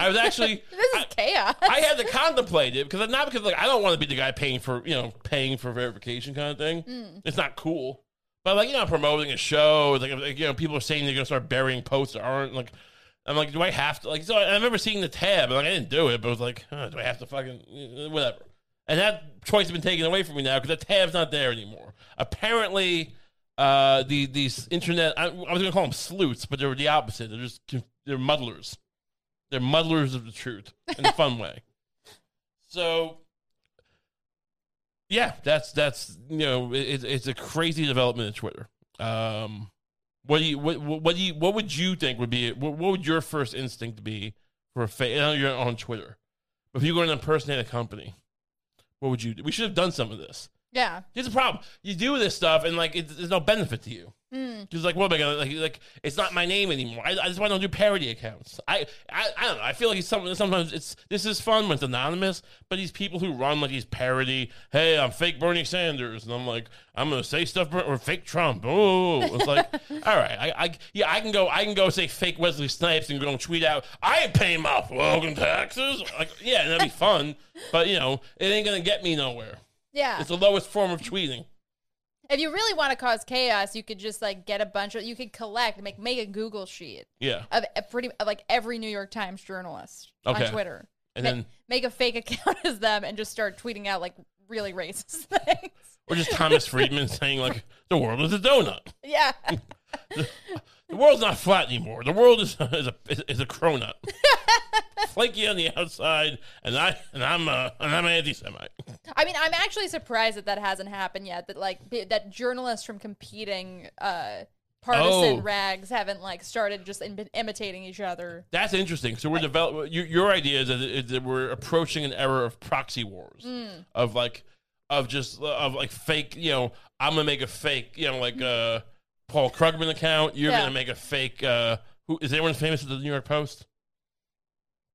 I was actually This is chaos. I had to contemplate it because not because like I don't want to be the guy paying for you know paying for verification kind of thing. Mm. It's not cool. But like you know, promoting a show, like, like, you know, people are saying they're gonna start burying posts that aren't like. I'm like, do I have to like? So I remember seeing the tab, and like I didn't do it, but I was like, huh, do I have to fucking whatever? and that choice has been taken away from me now because the tab's not there anymore. Apparently, uh, the these internet I, I was to call them sleuths, but they're the opposite. They're just they're muddlers. They're muddlers of the truth in a fun way. So, yeah, that's that's you know it, it's a crazy development in Twitter. Um, what do you what what do you what would you think would be what, what would your first instinct be for a? I know you're on Twitter, but if you're going to impersonate a company, what would you? do? We should have done some of this. Yeah. Here's the problem: you do this stuff, and like it, there's no benefit to you. Mm. Because like, what am I gonna like? Like, it's not my name anymore. I, I just want to do parody accounts. I, I, I don't know. I feel like some, sometimes it's this is fun when it's anonymous, but these people who run like these parody, hey, I'm fake Bernie Sanders, and I'm like, I'm gonna say stuff or fake Trump. Oh, it's like, all right, I, I, yeah, I can go, I can go say fake Wesley Snipes and go and tweet out, I paying my fucking taxes. Like, yeah, that'd be fun, but you know, it ain't gonna get me nowhere. Yeah. It's the lowest form of tweeting. If you really want to cause chaos, you could just like get a bunch of you could collect make make a Google sheet Yeah. of a pretty of like every New York Times journalist Okay. on Twitter. And Ma- then- make a fake account as them and just start tweeting out like really racist things. Or just Thomas Friedman saying like, the world is a donut. Yeah. The world's not flat anymore. The world is is a is a cronut, flaky on the outside, and I and I'm uh, and I'm anti-Semite. I mean, I'm actually surprised that that hasn't happened yet. That like b- that journalists from competing uh, partisan Oh. rags haven't like started just Im- imitating each other. That's interesting. So we're developing. Your, your idea is that, is that we're approaching an era of proxy wars, Mm. of like, of just of like fake. You know, I'm gonna make a fake. You know, like uh, Paul Krugman account. You're Yeah. gonna make a fake. Uh, who is anyone famous at the New York Post?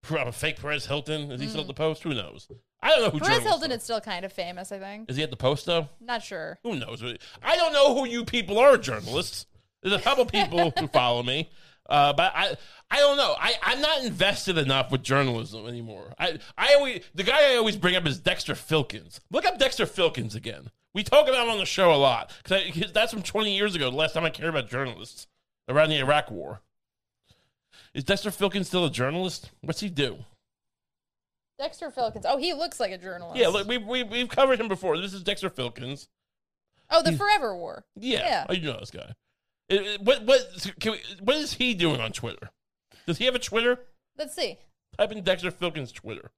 A fake Perez Hilton. Is he still at the Post? Who knows? I don't know who. Mm. Perez Hilton is still kind of famous, I think. Is he at the Post though? Not sure. Who knows? I don't know who you people are, journalists. There's a couple people who follow me, uh, but I I don't know. I I'm not invested enough with journalism anymore. I I always the guy I always bring up is Dexter Filkins. Look up Dexter Filkins again. We talk about him on the show a lot because that's from 20 years ago. The last time I cared about journalists around the Iraq War. Is Dexter Filkins still a journalist? What's he do? Dexter Filkins. Oh, he looks like a journalist. Yeah, look, we, we, we've covered him before. This is Dexter Filkins. Oh, the Forever War. Yeah, Yeah. Oh, you know this guy. It- it- what what can we, what is he doing on Twitter? Does he have a Twitter? Let's see. Type in Dexter Filkins' Twitter.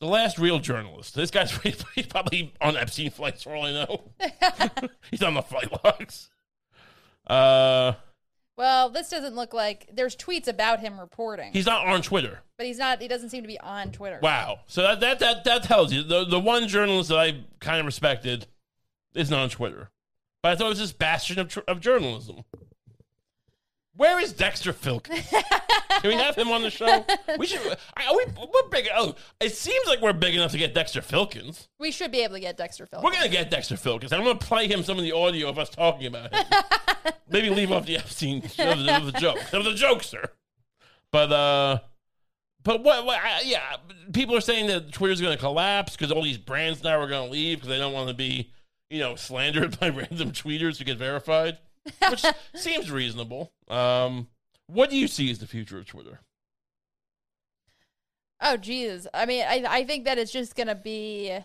The last real journalist. This guy's he's probably on Epstein flights for all I know. he's on the flight logs. Uh, Well, this doesn't look like there's tweets about him reporting, he's not on Twitter. but he's not. He doesn't seem to be on Twitter. Wow. So that that that, that tells you the the one journalist that I kind of respected is not on Twitter. But I thought it was this bastion of, tr- of journalism. Where is Dexter Filkins? Can we have him on the show? We should. Are we, we're big. Oh, it seems like we're big enough to get Dexter Filkins. We should be able to get Dexter Filkins. We're gonna get Dexter Filkins. I'm gonna play him some of the audio of us talking about him. Maybe leave off the Epstein of the, of the joke of the jokester. But uh, but what? what I, yeah, people are saying that Twitter's gonna collapse because all these brands now are gonna leave because they don't want to be you know slandered by random tweeters to get verified, which seems reasonable. Um, what do you see as the future of Twitter? Oh, geez. I mean, I I think that it's just gonna be.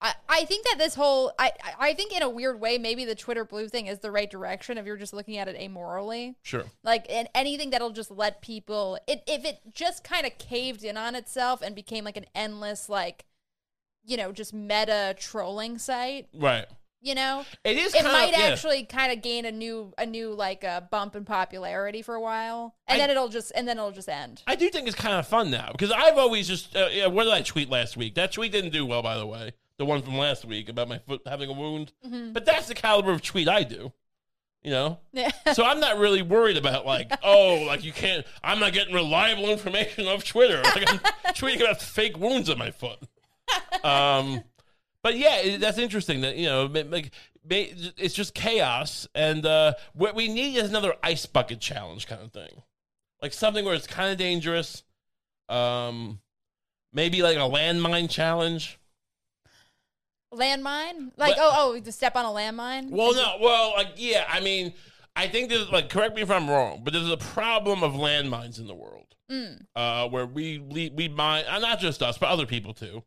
I, I think that this whole I I I think in a weird way maybe the Twitter blue thing is the right direction if you're just looking at it amorally. Sure. Like and anything that'll just let people it if it just kind of caved in on itself and became like an endless like you know just meta trolling site, Right. You know? It is. it might yeah. actually kind of gain a new a new like uh, bump in popularity for a while and I- then it'll just and then it'll just end. I do think it's kind of fun now because I've always just uh, yeah. What did I tweet last week? That tweet didn't do well, by the way. The one from last week about my foot having a wound. Mm-hmm. But that's the caliber of tweet I do. You know, Yeah. so I'm not really worried about like, oh, like you can't. I'm not getting reliable information off Twitter. Like I'm tweeting about fake wounds on my foot. Um, but yeah, it, that's interesting. That you know, like it's just chaos, and uh, what we need is another ice bucket challenge kind of thing, like something where it's kind of dangerous. Um, maybe like a landmine challenge. Landmine? Like Well- oh oh to step on a landmine? Well, no, well, like yeah, I mean, I think there's like correct me if I'm wrong, but there's a problem of landmines in the world, uh, where we we, we mine, uh, not just us, but other people too,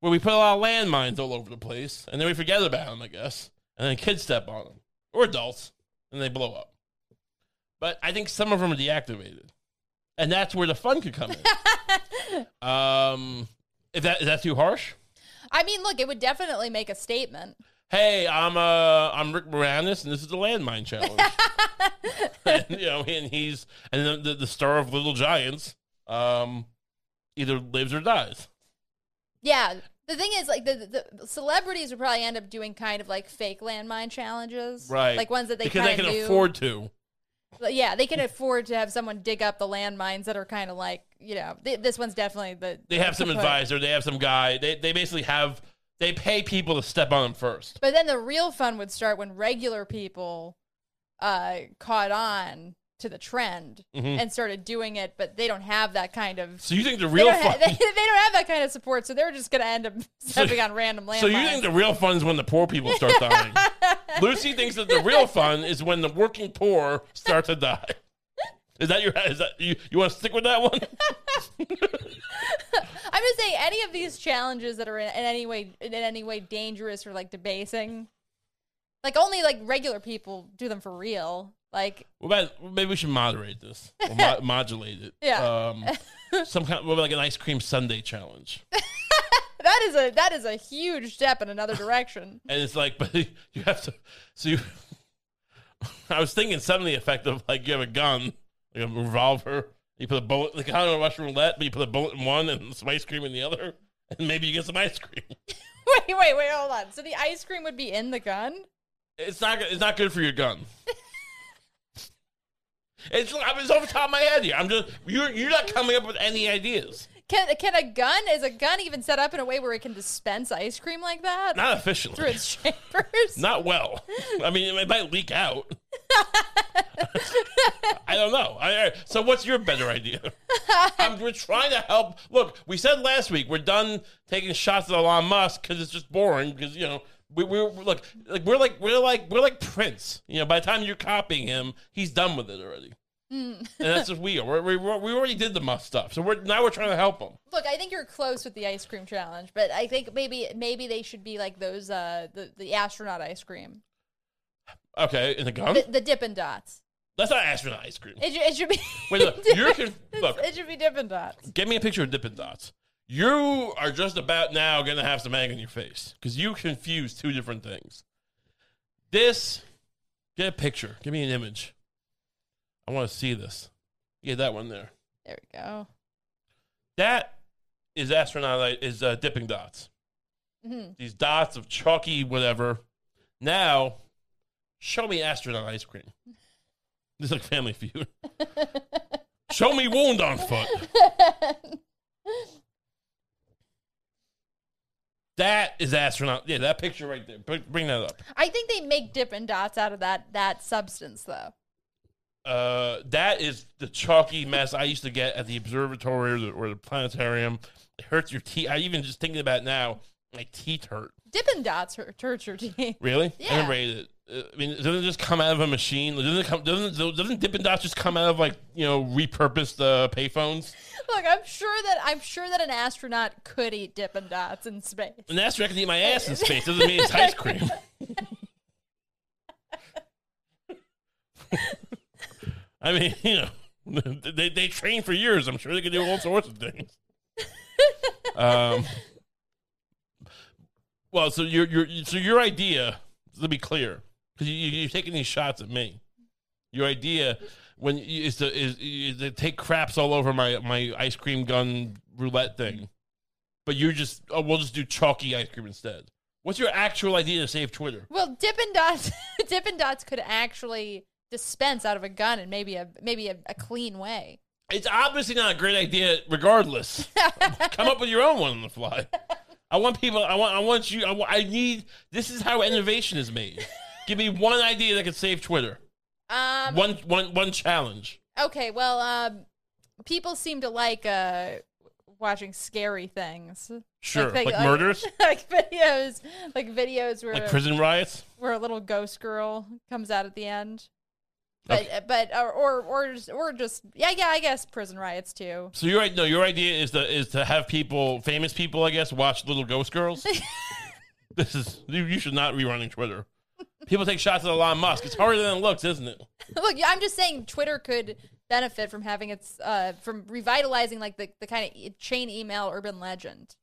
where we put a lot of landmines all over the place, and then we forget about them, I guess, and then kids step on them or adults, and they blow up. But I think some of them are deactivated, and that's where the fun could come in. um, if that is that too harsh? I mean, look, it would definitely make a statement. hey, I'm uh I'm Rick Moranis, and this is the landmine challenge. and, you know, and he's and the, the, the star of Little Giants, um, either lives or dies. Yeah. The thing is, like, the, the celebrities would probably end up doing kind of like fake landmine challenges. Right. Like ones that they because they can afford to. Yeah, they can afford to have someone dig up the landmines that are kind of like, you know, th- this one's definitely the. They have some advisor. They have some guy. They they basically have they pay people to step on them first. But then the real fun would start when regular people uh, caught on to the trend Mhm. and started doing it, but they don't have that kind of. So you think the They real don't, ha- they, they don't have that kind of support, so they're just going to end up stepping on random landmines. so you think the real fun is when the poor people start dying? Lucy thinks that the real fun is when the working poor start to die. Is that your? Is that you? You want to stick with that one? I'm just saying any of these challenges that are in, in any way in any way dangerous or like debasing, like only like regular people do them for real. Like maybe we should moderate this, or mo- modulate it. Yeah. Um, some kind, about like an ice cream sundae challenge, that is a that is a huge step in another direction. and it's like, but you have to. So you, I was thinking something to the effect of like you have a gun, like a revolver. You put a bullet, like kind of a Russian roulette, but you put a bullet in one and some ice cream in the other, and maybe you get some ice cream. wait, wait, wait, hold on. So the ice cream would be in the gun? It's not. It's not good for your gun. It's, I'm it's off the top of my head here. I'm just you're you're not coming up with any ideas. Can can a gun is a gun even set up in a way where it can dispense ice cream like that Not efficiently through its chambers? Not well. I mean, it might leak out. I don't know. I, I- so, what's your better idea? I'm, we're trying to help. Look, we said last week we're done taking shots at Elon Musk because it's just boring. Because you know, we, we're look like we're like we're like we're like Prince. You know, by the time you're copying him, he's done with it already. and that's what we are. We're, we we already did the Musk stuff, so we're now we're trying to help him. Look, I think you're close with the ice cream challenge, but I think maybe maybe they should be like those uh the, the astronaut ice cream. Okay, in the gum, The, the Dippin' Dots. That's not astronaut ice cream. It, should- it should be Wait, look, you're con- look. It should be Dippin' Dots. Get me a picture of Dippin' Dots. You are just about now going to have some egg on your face because you confuse two different things. This, get a picture. Give me an image. I want to see this. Yeah, that one there. There we go. That is astronaut is uh, dipping dots. Mhm. These dots of chalky whatever. Now, show me astronaut ice cream. This is like Family Feud. show me wound on foot. That is astronaut. Yeah, that picture right there. Bring, bring that up. I think they make Dippin' Dots out of that that substance though. Uh, that is the chalky mess I used to get at the observatory or the, or the planetarium. It hurts your teeth. I even just thinking about it now, my teeth hurt. Dippin' Dots hurt, hurt your teeth. Really? Yeah. I never ate it. I mean, doesn't it just come out of a machine? Doesn't it come? Doesn't doesn't Dippin' Dots just come out of like you know repurposed uh, payphones? Look, I'm sure that I'm sure that an astronaut could eat Dippin' Dots in space. An astronaut can eat my ass in space. Doesn't mean it's ice cream. I mean, you know, they they train for years. I'm sure they can do all sorts of things. Um. Well, so your your so your idea, to be clear, because you, you're taking these shots at me. Your idea when you, is to is, is to take craps all over my my ice cream gun roulette thing, but you're just oh we'll just do chalky ice cream instead. What's your actual idea to save Twitter? Well, Dippin' Dots Dippin' Dots could actually dispense out of a gun in maybe a maybe a, a clean way. It's obviously not a great idea, regardless. Come up with your own one on the fly. I want people. I want. I want you. I, wa- I need. This is how innovation is made. Give me one idea that could save Twitter. Um, One, one, one challenge. Okay, well, um, people seem to like uh, watching scary things. Sure, thing- like murders? like videos, like videos where Like prison riots. where a little ghost girl comes out at the end. But but or or or just, or just yeah yeah I guess prison riots too. So your no, your idea is to is to have people, famous people, I guess, watch Little Ghost Girls. this is you, you should not be running Twitter. People take shots at Elon Musk. It's harder than it looks, isn't it? Look, I'm just saying Twitter could benefit from having its uh from revitalizing like the the kind of chain email urban legend.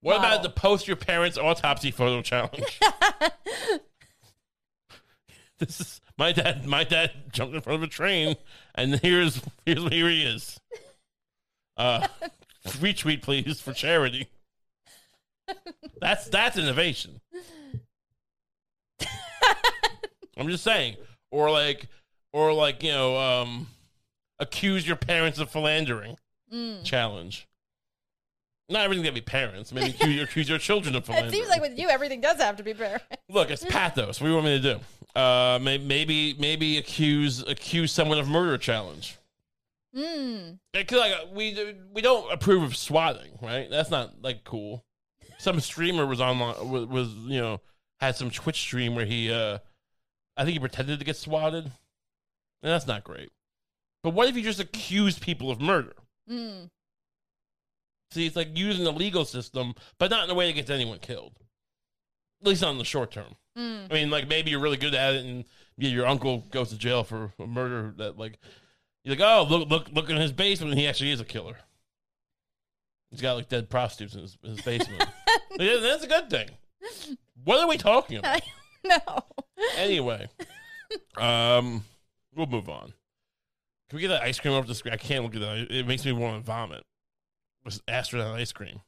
What Model. about the post your parents autopsy photo challenge? this is my dad. My dad jumped in front of a train, and here's here's here he is. Uh, retweet please for charity. That's that's innovation. I'm just saying, or like, or like you know, um, accuse your parents of philandering Mm. challenge. Not everything got to be parents. Maybe accuse, your, accuse your children of It philandering. seems like with you everything does have to be fair. Look, it's pathos. What do you want me to do? Uh, may, maybe maybe accuse accuse someone of murder challenge. Mm. Because like we we don't approve of swatting, right? That's not like cool. Some streamer was on was, was you know had some Twitch stream where he uh I think he pretended to get swatted, and that's not great. But what if you just accuse people of murder? Mm. See, it's like using the legal system, but not in a way that gets anyone killed. At least not in the short term. Mm. I mean, like maybe you're really good at it, and yeah, your uncle goes to jail for a murder that, like, you're like, oh, look, look, look in his basement. He actually is a killer. He's got like dead prostitutes in his, his basement. That's a good thing. What are we talking about? no. Anyway, um, we'll move on. Can we get that ice cream off the screen? I can't look at that. It makes me want to vomit. It's astronaut ice cream.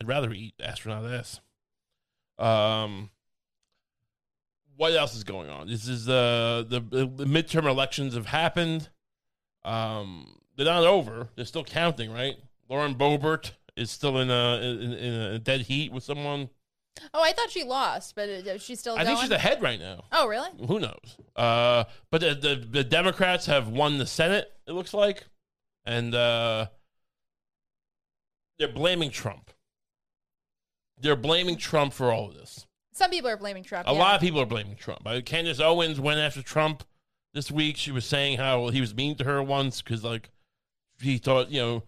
I'd rather eat astronaut ass. Um, what else is going on? This is uh, the the midterm elections have happened. Um, they're not over. They're still counting, right? Lauren Boebert is still in a in, in a dead heat with someone. Oh, I thought she lost, but uh, she's still I going. think she's ahead right now. Oh, really? Who knows? Uh, but the, the the Democrats have won the Senate. It looks like, and uh, they're blaming Trump. They're blaming Trump for all of this. Some people are blaming Trump. A yeah. lot of people are blaming Trump. Uh, Candace Owens went after Trump this week. She was saying how he was mean to her once because like he thought you know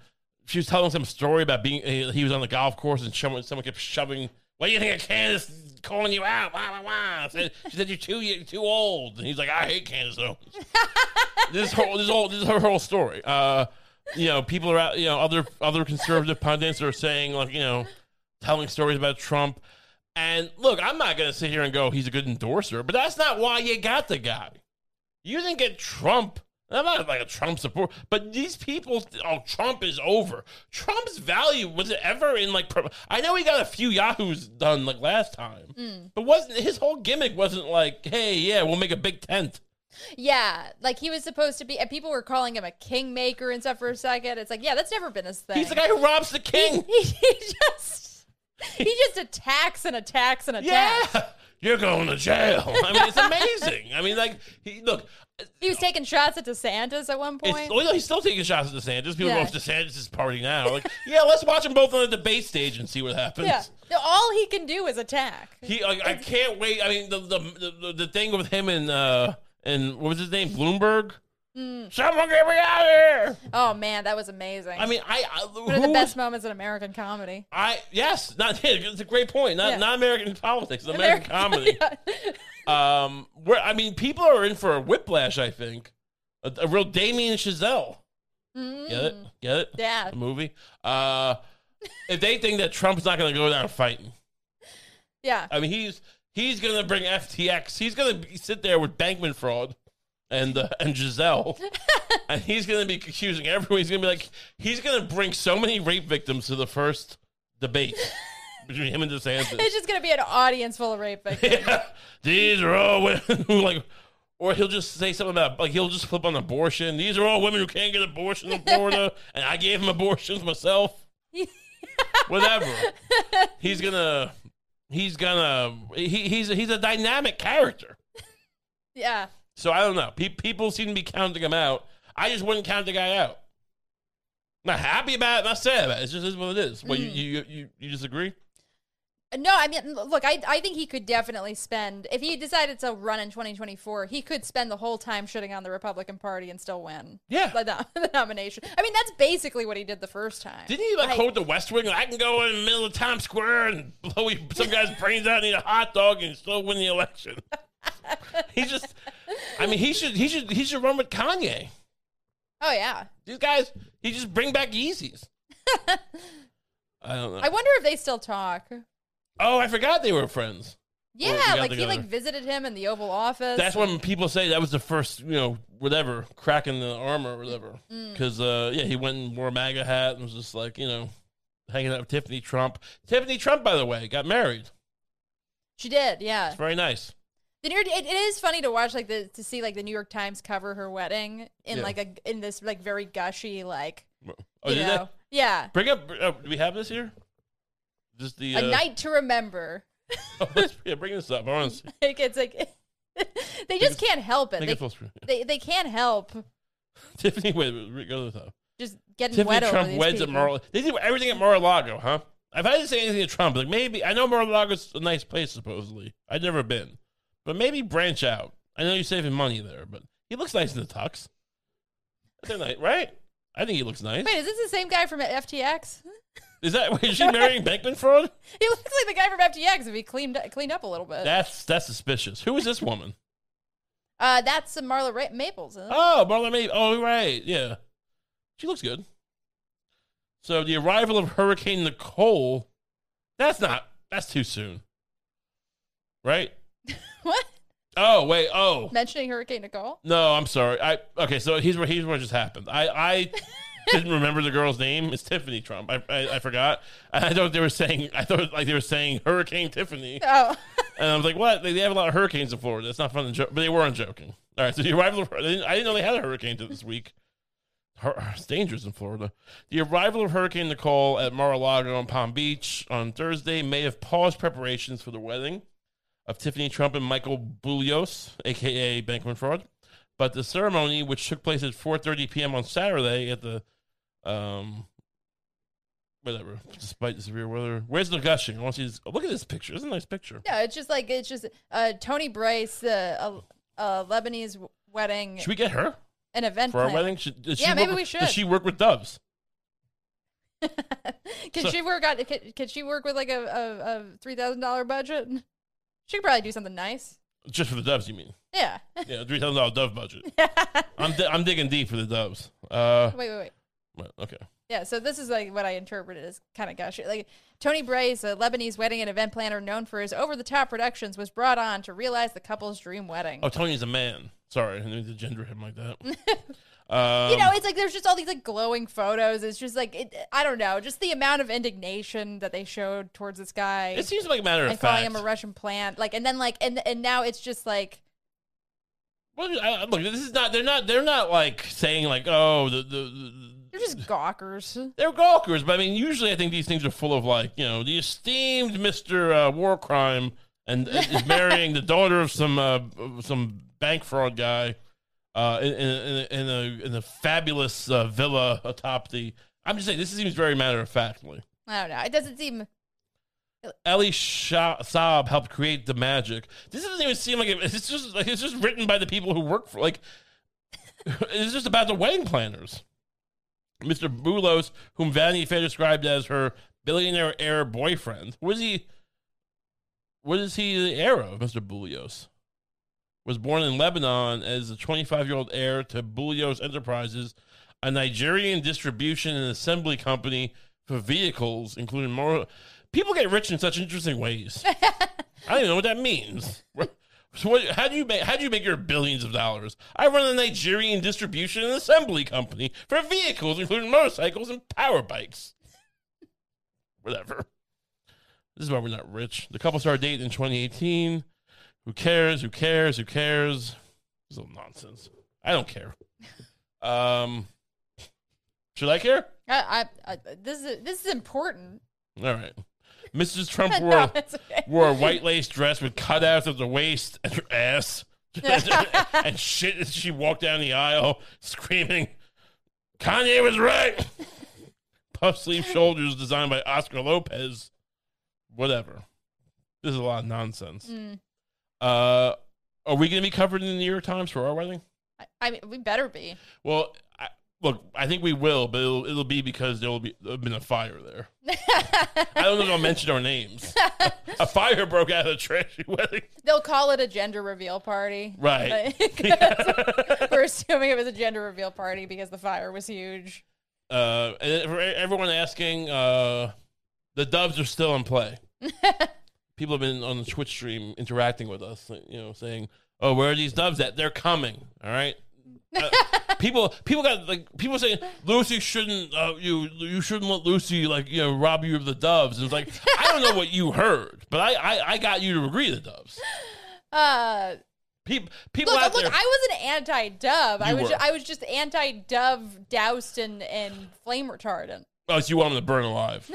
she was telling some story about being he he was on the golf course and someone someone kept shoving. What do you think of Candace calling you out? Wah, wah, wah. Said, she said you're too you're too old, and he's like, I hate Candace Owens. this whole this whole this is her whole story. Uh, you know, people are out. You know, other other conservative pundits are saying like you know, telling stories about Trump. And look, I'm not going to sit here and go he's a good endorser, but that's not why you got the guy. You didn't get Trump. I'm not like a Trump supporter, but these people, oh, Trump is over. Trump's value was it ever in like? I know he got a few yahoos done like last time, Mm. but wasn't his whole gimmick wasn't like, hey, yeah, we'll make a big tent. Yeah, like he was supposed to be, and people were calling him a kingmaker and stuff for a second. It's like, yeah, that's never been his thing. He's the guy who robs the king. He, he just he just attacks and attacks and attacks. Yeah, you're going to jail. I mean, it's amazing. I mean, like, he look. He was taking shots at DeSantis at one point. It's, well, he's still taking shots at DeSantis. People Yeah. go, DeSantis is party now. Like, yeah, let's watch them both on the debate stage and see what happens. yeah, all he can do is attack. He, like, I can't wait. I mean, the the the, the thing with him and uh and what was his name, Bloomberg. Mm. Someone get me out of here! Oh man, that was amazing. I mean, I, I one of the best moments in American comedy. I yes, not it's a great point. Not Yeah. not American politics, it's American American- comedy. Um, where I mean, people are in for a whiplash. I think a, a real Damien Chazelle. Mm. Get it? Get it? Yeah. The movie. Uh, if they think that Trump's not going to go down fighting, Yeah. I mean, he's he's going to bring FTX. He's going to sit there with Bankman fraud and uh, and Gisele, and he's going to be accusing everyone. He's going to be like, he's going to bring so many rape victims to the first debate between him and DeSantis. It's just gonna be an audience full of rape victims. Yeah, these are all women who like, or he'll just say something about like he'll just flip on abortion. These are all women who can't get abortion in Florida, and I gave him abortions myself. Whatever. He's gonna, he's gonna, he, he's he's a dynamic character. yeah. So I don't know. Pe- people seem to be counting him out. I just wouldn't count the guy out. I'm Not happy about it, not sad about it. It's just is what it is. Well, you, mm. you you you disagree? No, I mean, look, I I think he could definitely spend if he decided to run in 2024. He could spend the whole time shitting on the Republican Party and still win. Yeah. the, the nomination. I mean, that's basically what he did the first time. Didn't he like quote the West Wing? I can go in the middle of Times Square and blow some guy's brains out and eat a hot dog and still win the election. he just, I mean, he should, he should, he should run with Kanye. Oh yeah. These guys, he just bring back Yeezys. I don't know. I wonder if they still talk. Oh, I forgot they were friends. Yeah, like he together. like visited him in the Oval Office. That's when people say that was the first, you know, whatever, cracking the armor or whatever. Mm. Because, uh, yeah, he went and wore a MAGA hat and was just like, you know, hanging out with Tiffany Trump. Tiffany Trump, by the way, got married. she did. Yeah. It's very nice. The New York, it, it is funny to watch like the to see like the New York Times cover her wedding in Yeah. like a in this like very gushy like Oh, you did know yeah? Bring up, uh, do we have this here? Just the. a Uh, night to remember. oh, let's- yeah, bring this up. I want to see. like it's like they just can't help it. They, it they they can't help Tiffany, wait, go to the top. just getting Tiffany wet over Trump these weds at. Mar. They do everything at Mar-a-Lago, huh? If I didn't say anything to Trump, like maybe I know Mar-a-Lago's a nice place supposedly. I've never been, but maybe branch out. I know you're saving money there, but he looks nice in the tux. They're nice, right? I think he looks nice. Wait, is this the same guy from FTX? Is that is she marrying Bankman fraud? He looks like the guy from FTX if he cleaned cleaned up a little bit. That's that's suspicious. Who is this woman? uh, that's some Marla Ra- Maples. Oh, Marla May. Oh, right. Yeah. She looks good. So the arrival of Hurricane Nicole, that's not, that's too soon. Right? what? Oh, wait. Oh. Mentioning Hurricane Nicole? No, I'm sorry. I Okay, so here's what, here's what just happened. I, I didn't remember the girl's name. It's Tiffany Trump. I, I, I forgot. I thought they were saying, I thought like they were saying Hurricane Tiffany. Oh, And I was like, what? They, they have a lot of hurricanes in Florida. It's not fun to joke, but they weren't joking. All right, so the arrival of, I didn't, I didn't know they had a hurricane to this week. It's dangerous in Florida. The arrival of Hurricane Nicole at Mar-a-Lago on Palm Beach on Thursday may have paused preparations for the wedding of Tiffany Trump and Michael Boulos, aka Bankman Fraud. But the ceremony, which took place at 4:30 p.m. on Saturday at the, um, whatever, despite the severe weather. Where's the gushing? I want to see this. Oh, look at this picture. It's a nice picture. yeah. It's just like it's just uh, Tony Bryce, uh, a, a Lebanese wedding, Should we get her an event for our wedding? Should, does Yeah, she maybe we with- should. Does she work with doves? Can So- she work on? Can, can she work with like a, a, a three thousand dollar budget? She could probably do something nice. Just for the doves, you mean? Yeah. Yeah, three thousand dollar dove budget. I'm di- I'm digging deep for the doves. Uh, wait, wait, wait. okay. Yeah, so this is like what I interpreted as kind of gushy. Like Tony Bryce, a Lebanese wedding and event planner known for his over-the-top productions, was brought on to realize the couple's dream wedding. Oh, Tony's a man. Sorry, I didn't mean to gender him like that. um, you know, it's like there's just all these like glowing photos. It's just like it, I don't know, just the amount of indignation that they showed towards this guy it seems like a matter of and calling fact. him a Russian plant. Like, and then like, and and now it's just like, well, I, look, this is not. They're not. They're not like saying like, oh, the the. the they're just gawkers. they're gawkers, but I mean, usually I think these things are full of like, you know, the esteemed Mister uh, War Crime and and is marrying the daughter of some uh, some bank fraud guy uh, in, in, in, a, in a in a fabulous uh, villa atop the. I'm just saying, this seems very matter of factly. I don't know. It doesn't seem. Elie Sha- Saab helped create the magic. This doesn't even seem like it, it's just like it's just written by the people who work for like. it's just about the wedding planners. Mr. Boulos, whom Vanity Fair described as her billionaire heir boyfriend, was he? What is he the heir of, Mr. Boulos? Was born in Lebanon as a 25 year old heir to Boulos Enterprises, a Nigerian distribution and assembly company for vehicles, including more. People get rich in such interesting ways. I don't even know what that means. So what, how do you make how do you make your billions of dollars? I run a Nigerian distribution and assembly company for vehicles, including motorcycles and power bikes. Whatever. This is why we're not rich. The couple started dating in 2018. Who cares? Who cares? Who cares? This is all nonsense. I don't care. Um, should I care? I, I, I this is this is important. All right. Mrs. Trump wore, it's okay. wore a white lace dress with cutouts of the waist and her ass. and shit as she walked down the aisle screaming, Kanye was right. Puff sleeve shoulders designed by Oscar Lopez. Whatever. This is a lot of nonsense. Mm. Uh, are we going to be covered in the New York Times for our wedding? I, I mean, we better be. Well, I, look, I think we will, but it'll, it'll be because there will be there'll been a fire there. I don't know if I'll mention our names. a fire broke out of a trashy wedding. They'll call it a gender reveal party. Right. We're assuming it was a gender reveal party because the fire was huge. Uh, and for everyone asking, uh, the Doves are still in play. People have been on the Twitch stream interacting with us, you know, saying, "Oh, where are these Doves at? They're coming." All right. Uh, people, people got like people saying Lucy shouldn't, uh, you you shouldn't let Lucy like you know rob you of the doves. And it's like I don't know what you heard, but I I, I got you to agree to doves. Uh, People, people look, out look, there. I was an anti-dove. I was, were. ju- I was just anti-dove doused in, in flame retardant. Oh, so you want them to burn alive.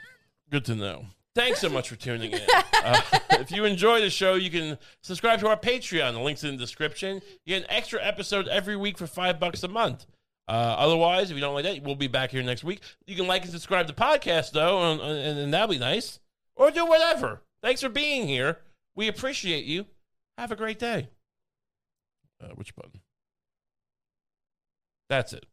Good to know. Thanks so much for tuning in. Uh, if you enjoy the show, you can subscribe to our Patreon. The link's in the description. You get an extra episode every week for five bucks a month. Uh, otherwise, if you don't like that, we'll be back here next week. You can like and subscribe to the podcast, though, and, and, and that'll be nice. Or do whatever. Thanks for being here. We appreciate you. Have a great day. Uh, which button? That's it.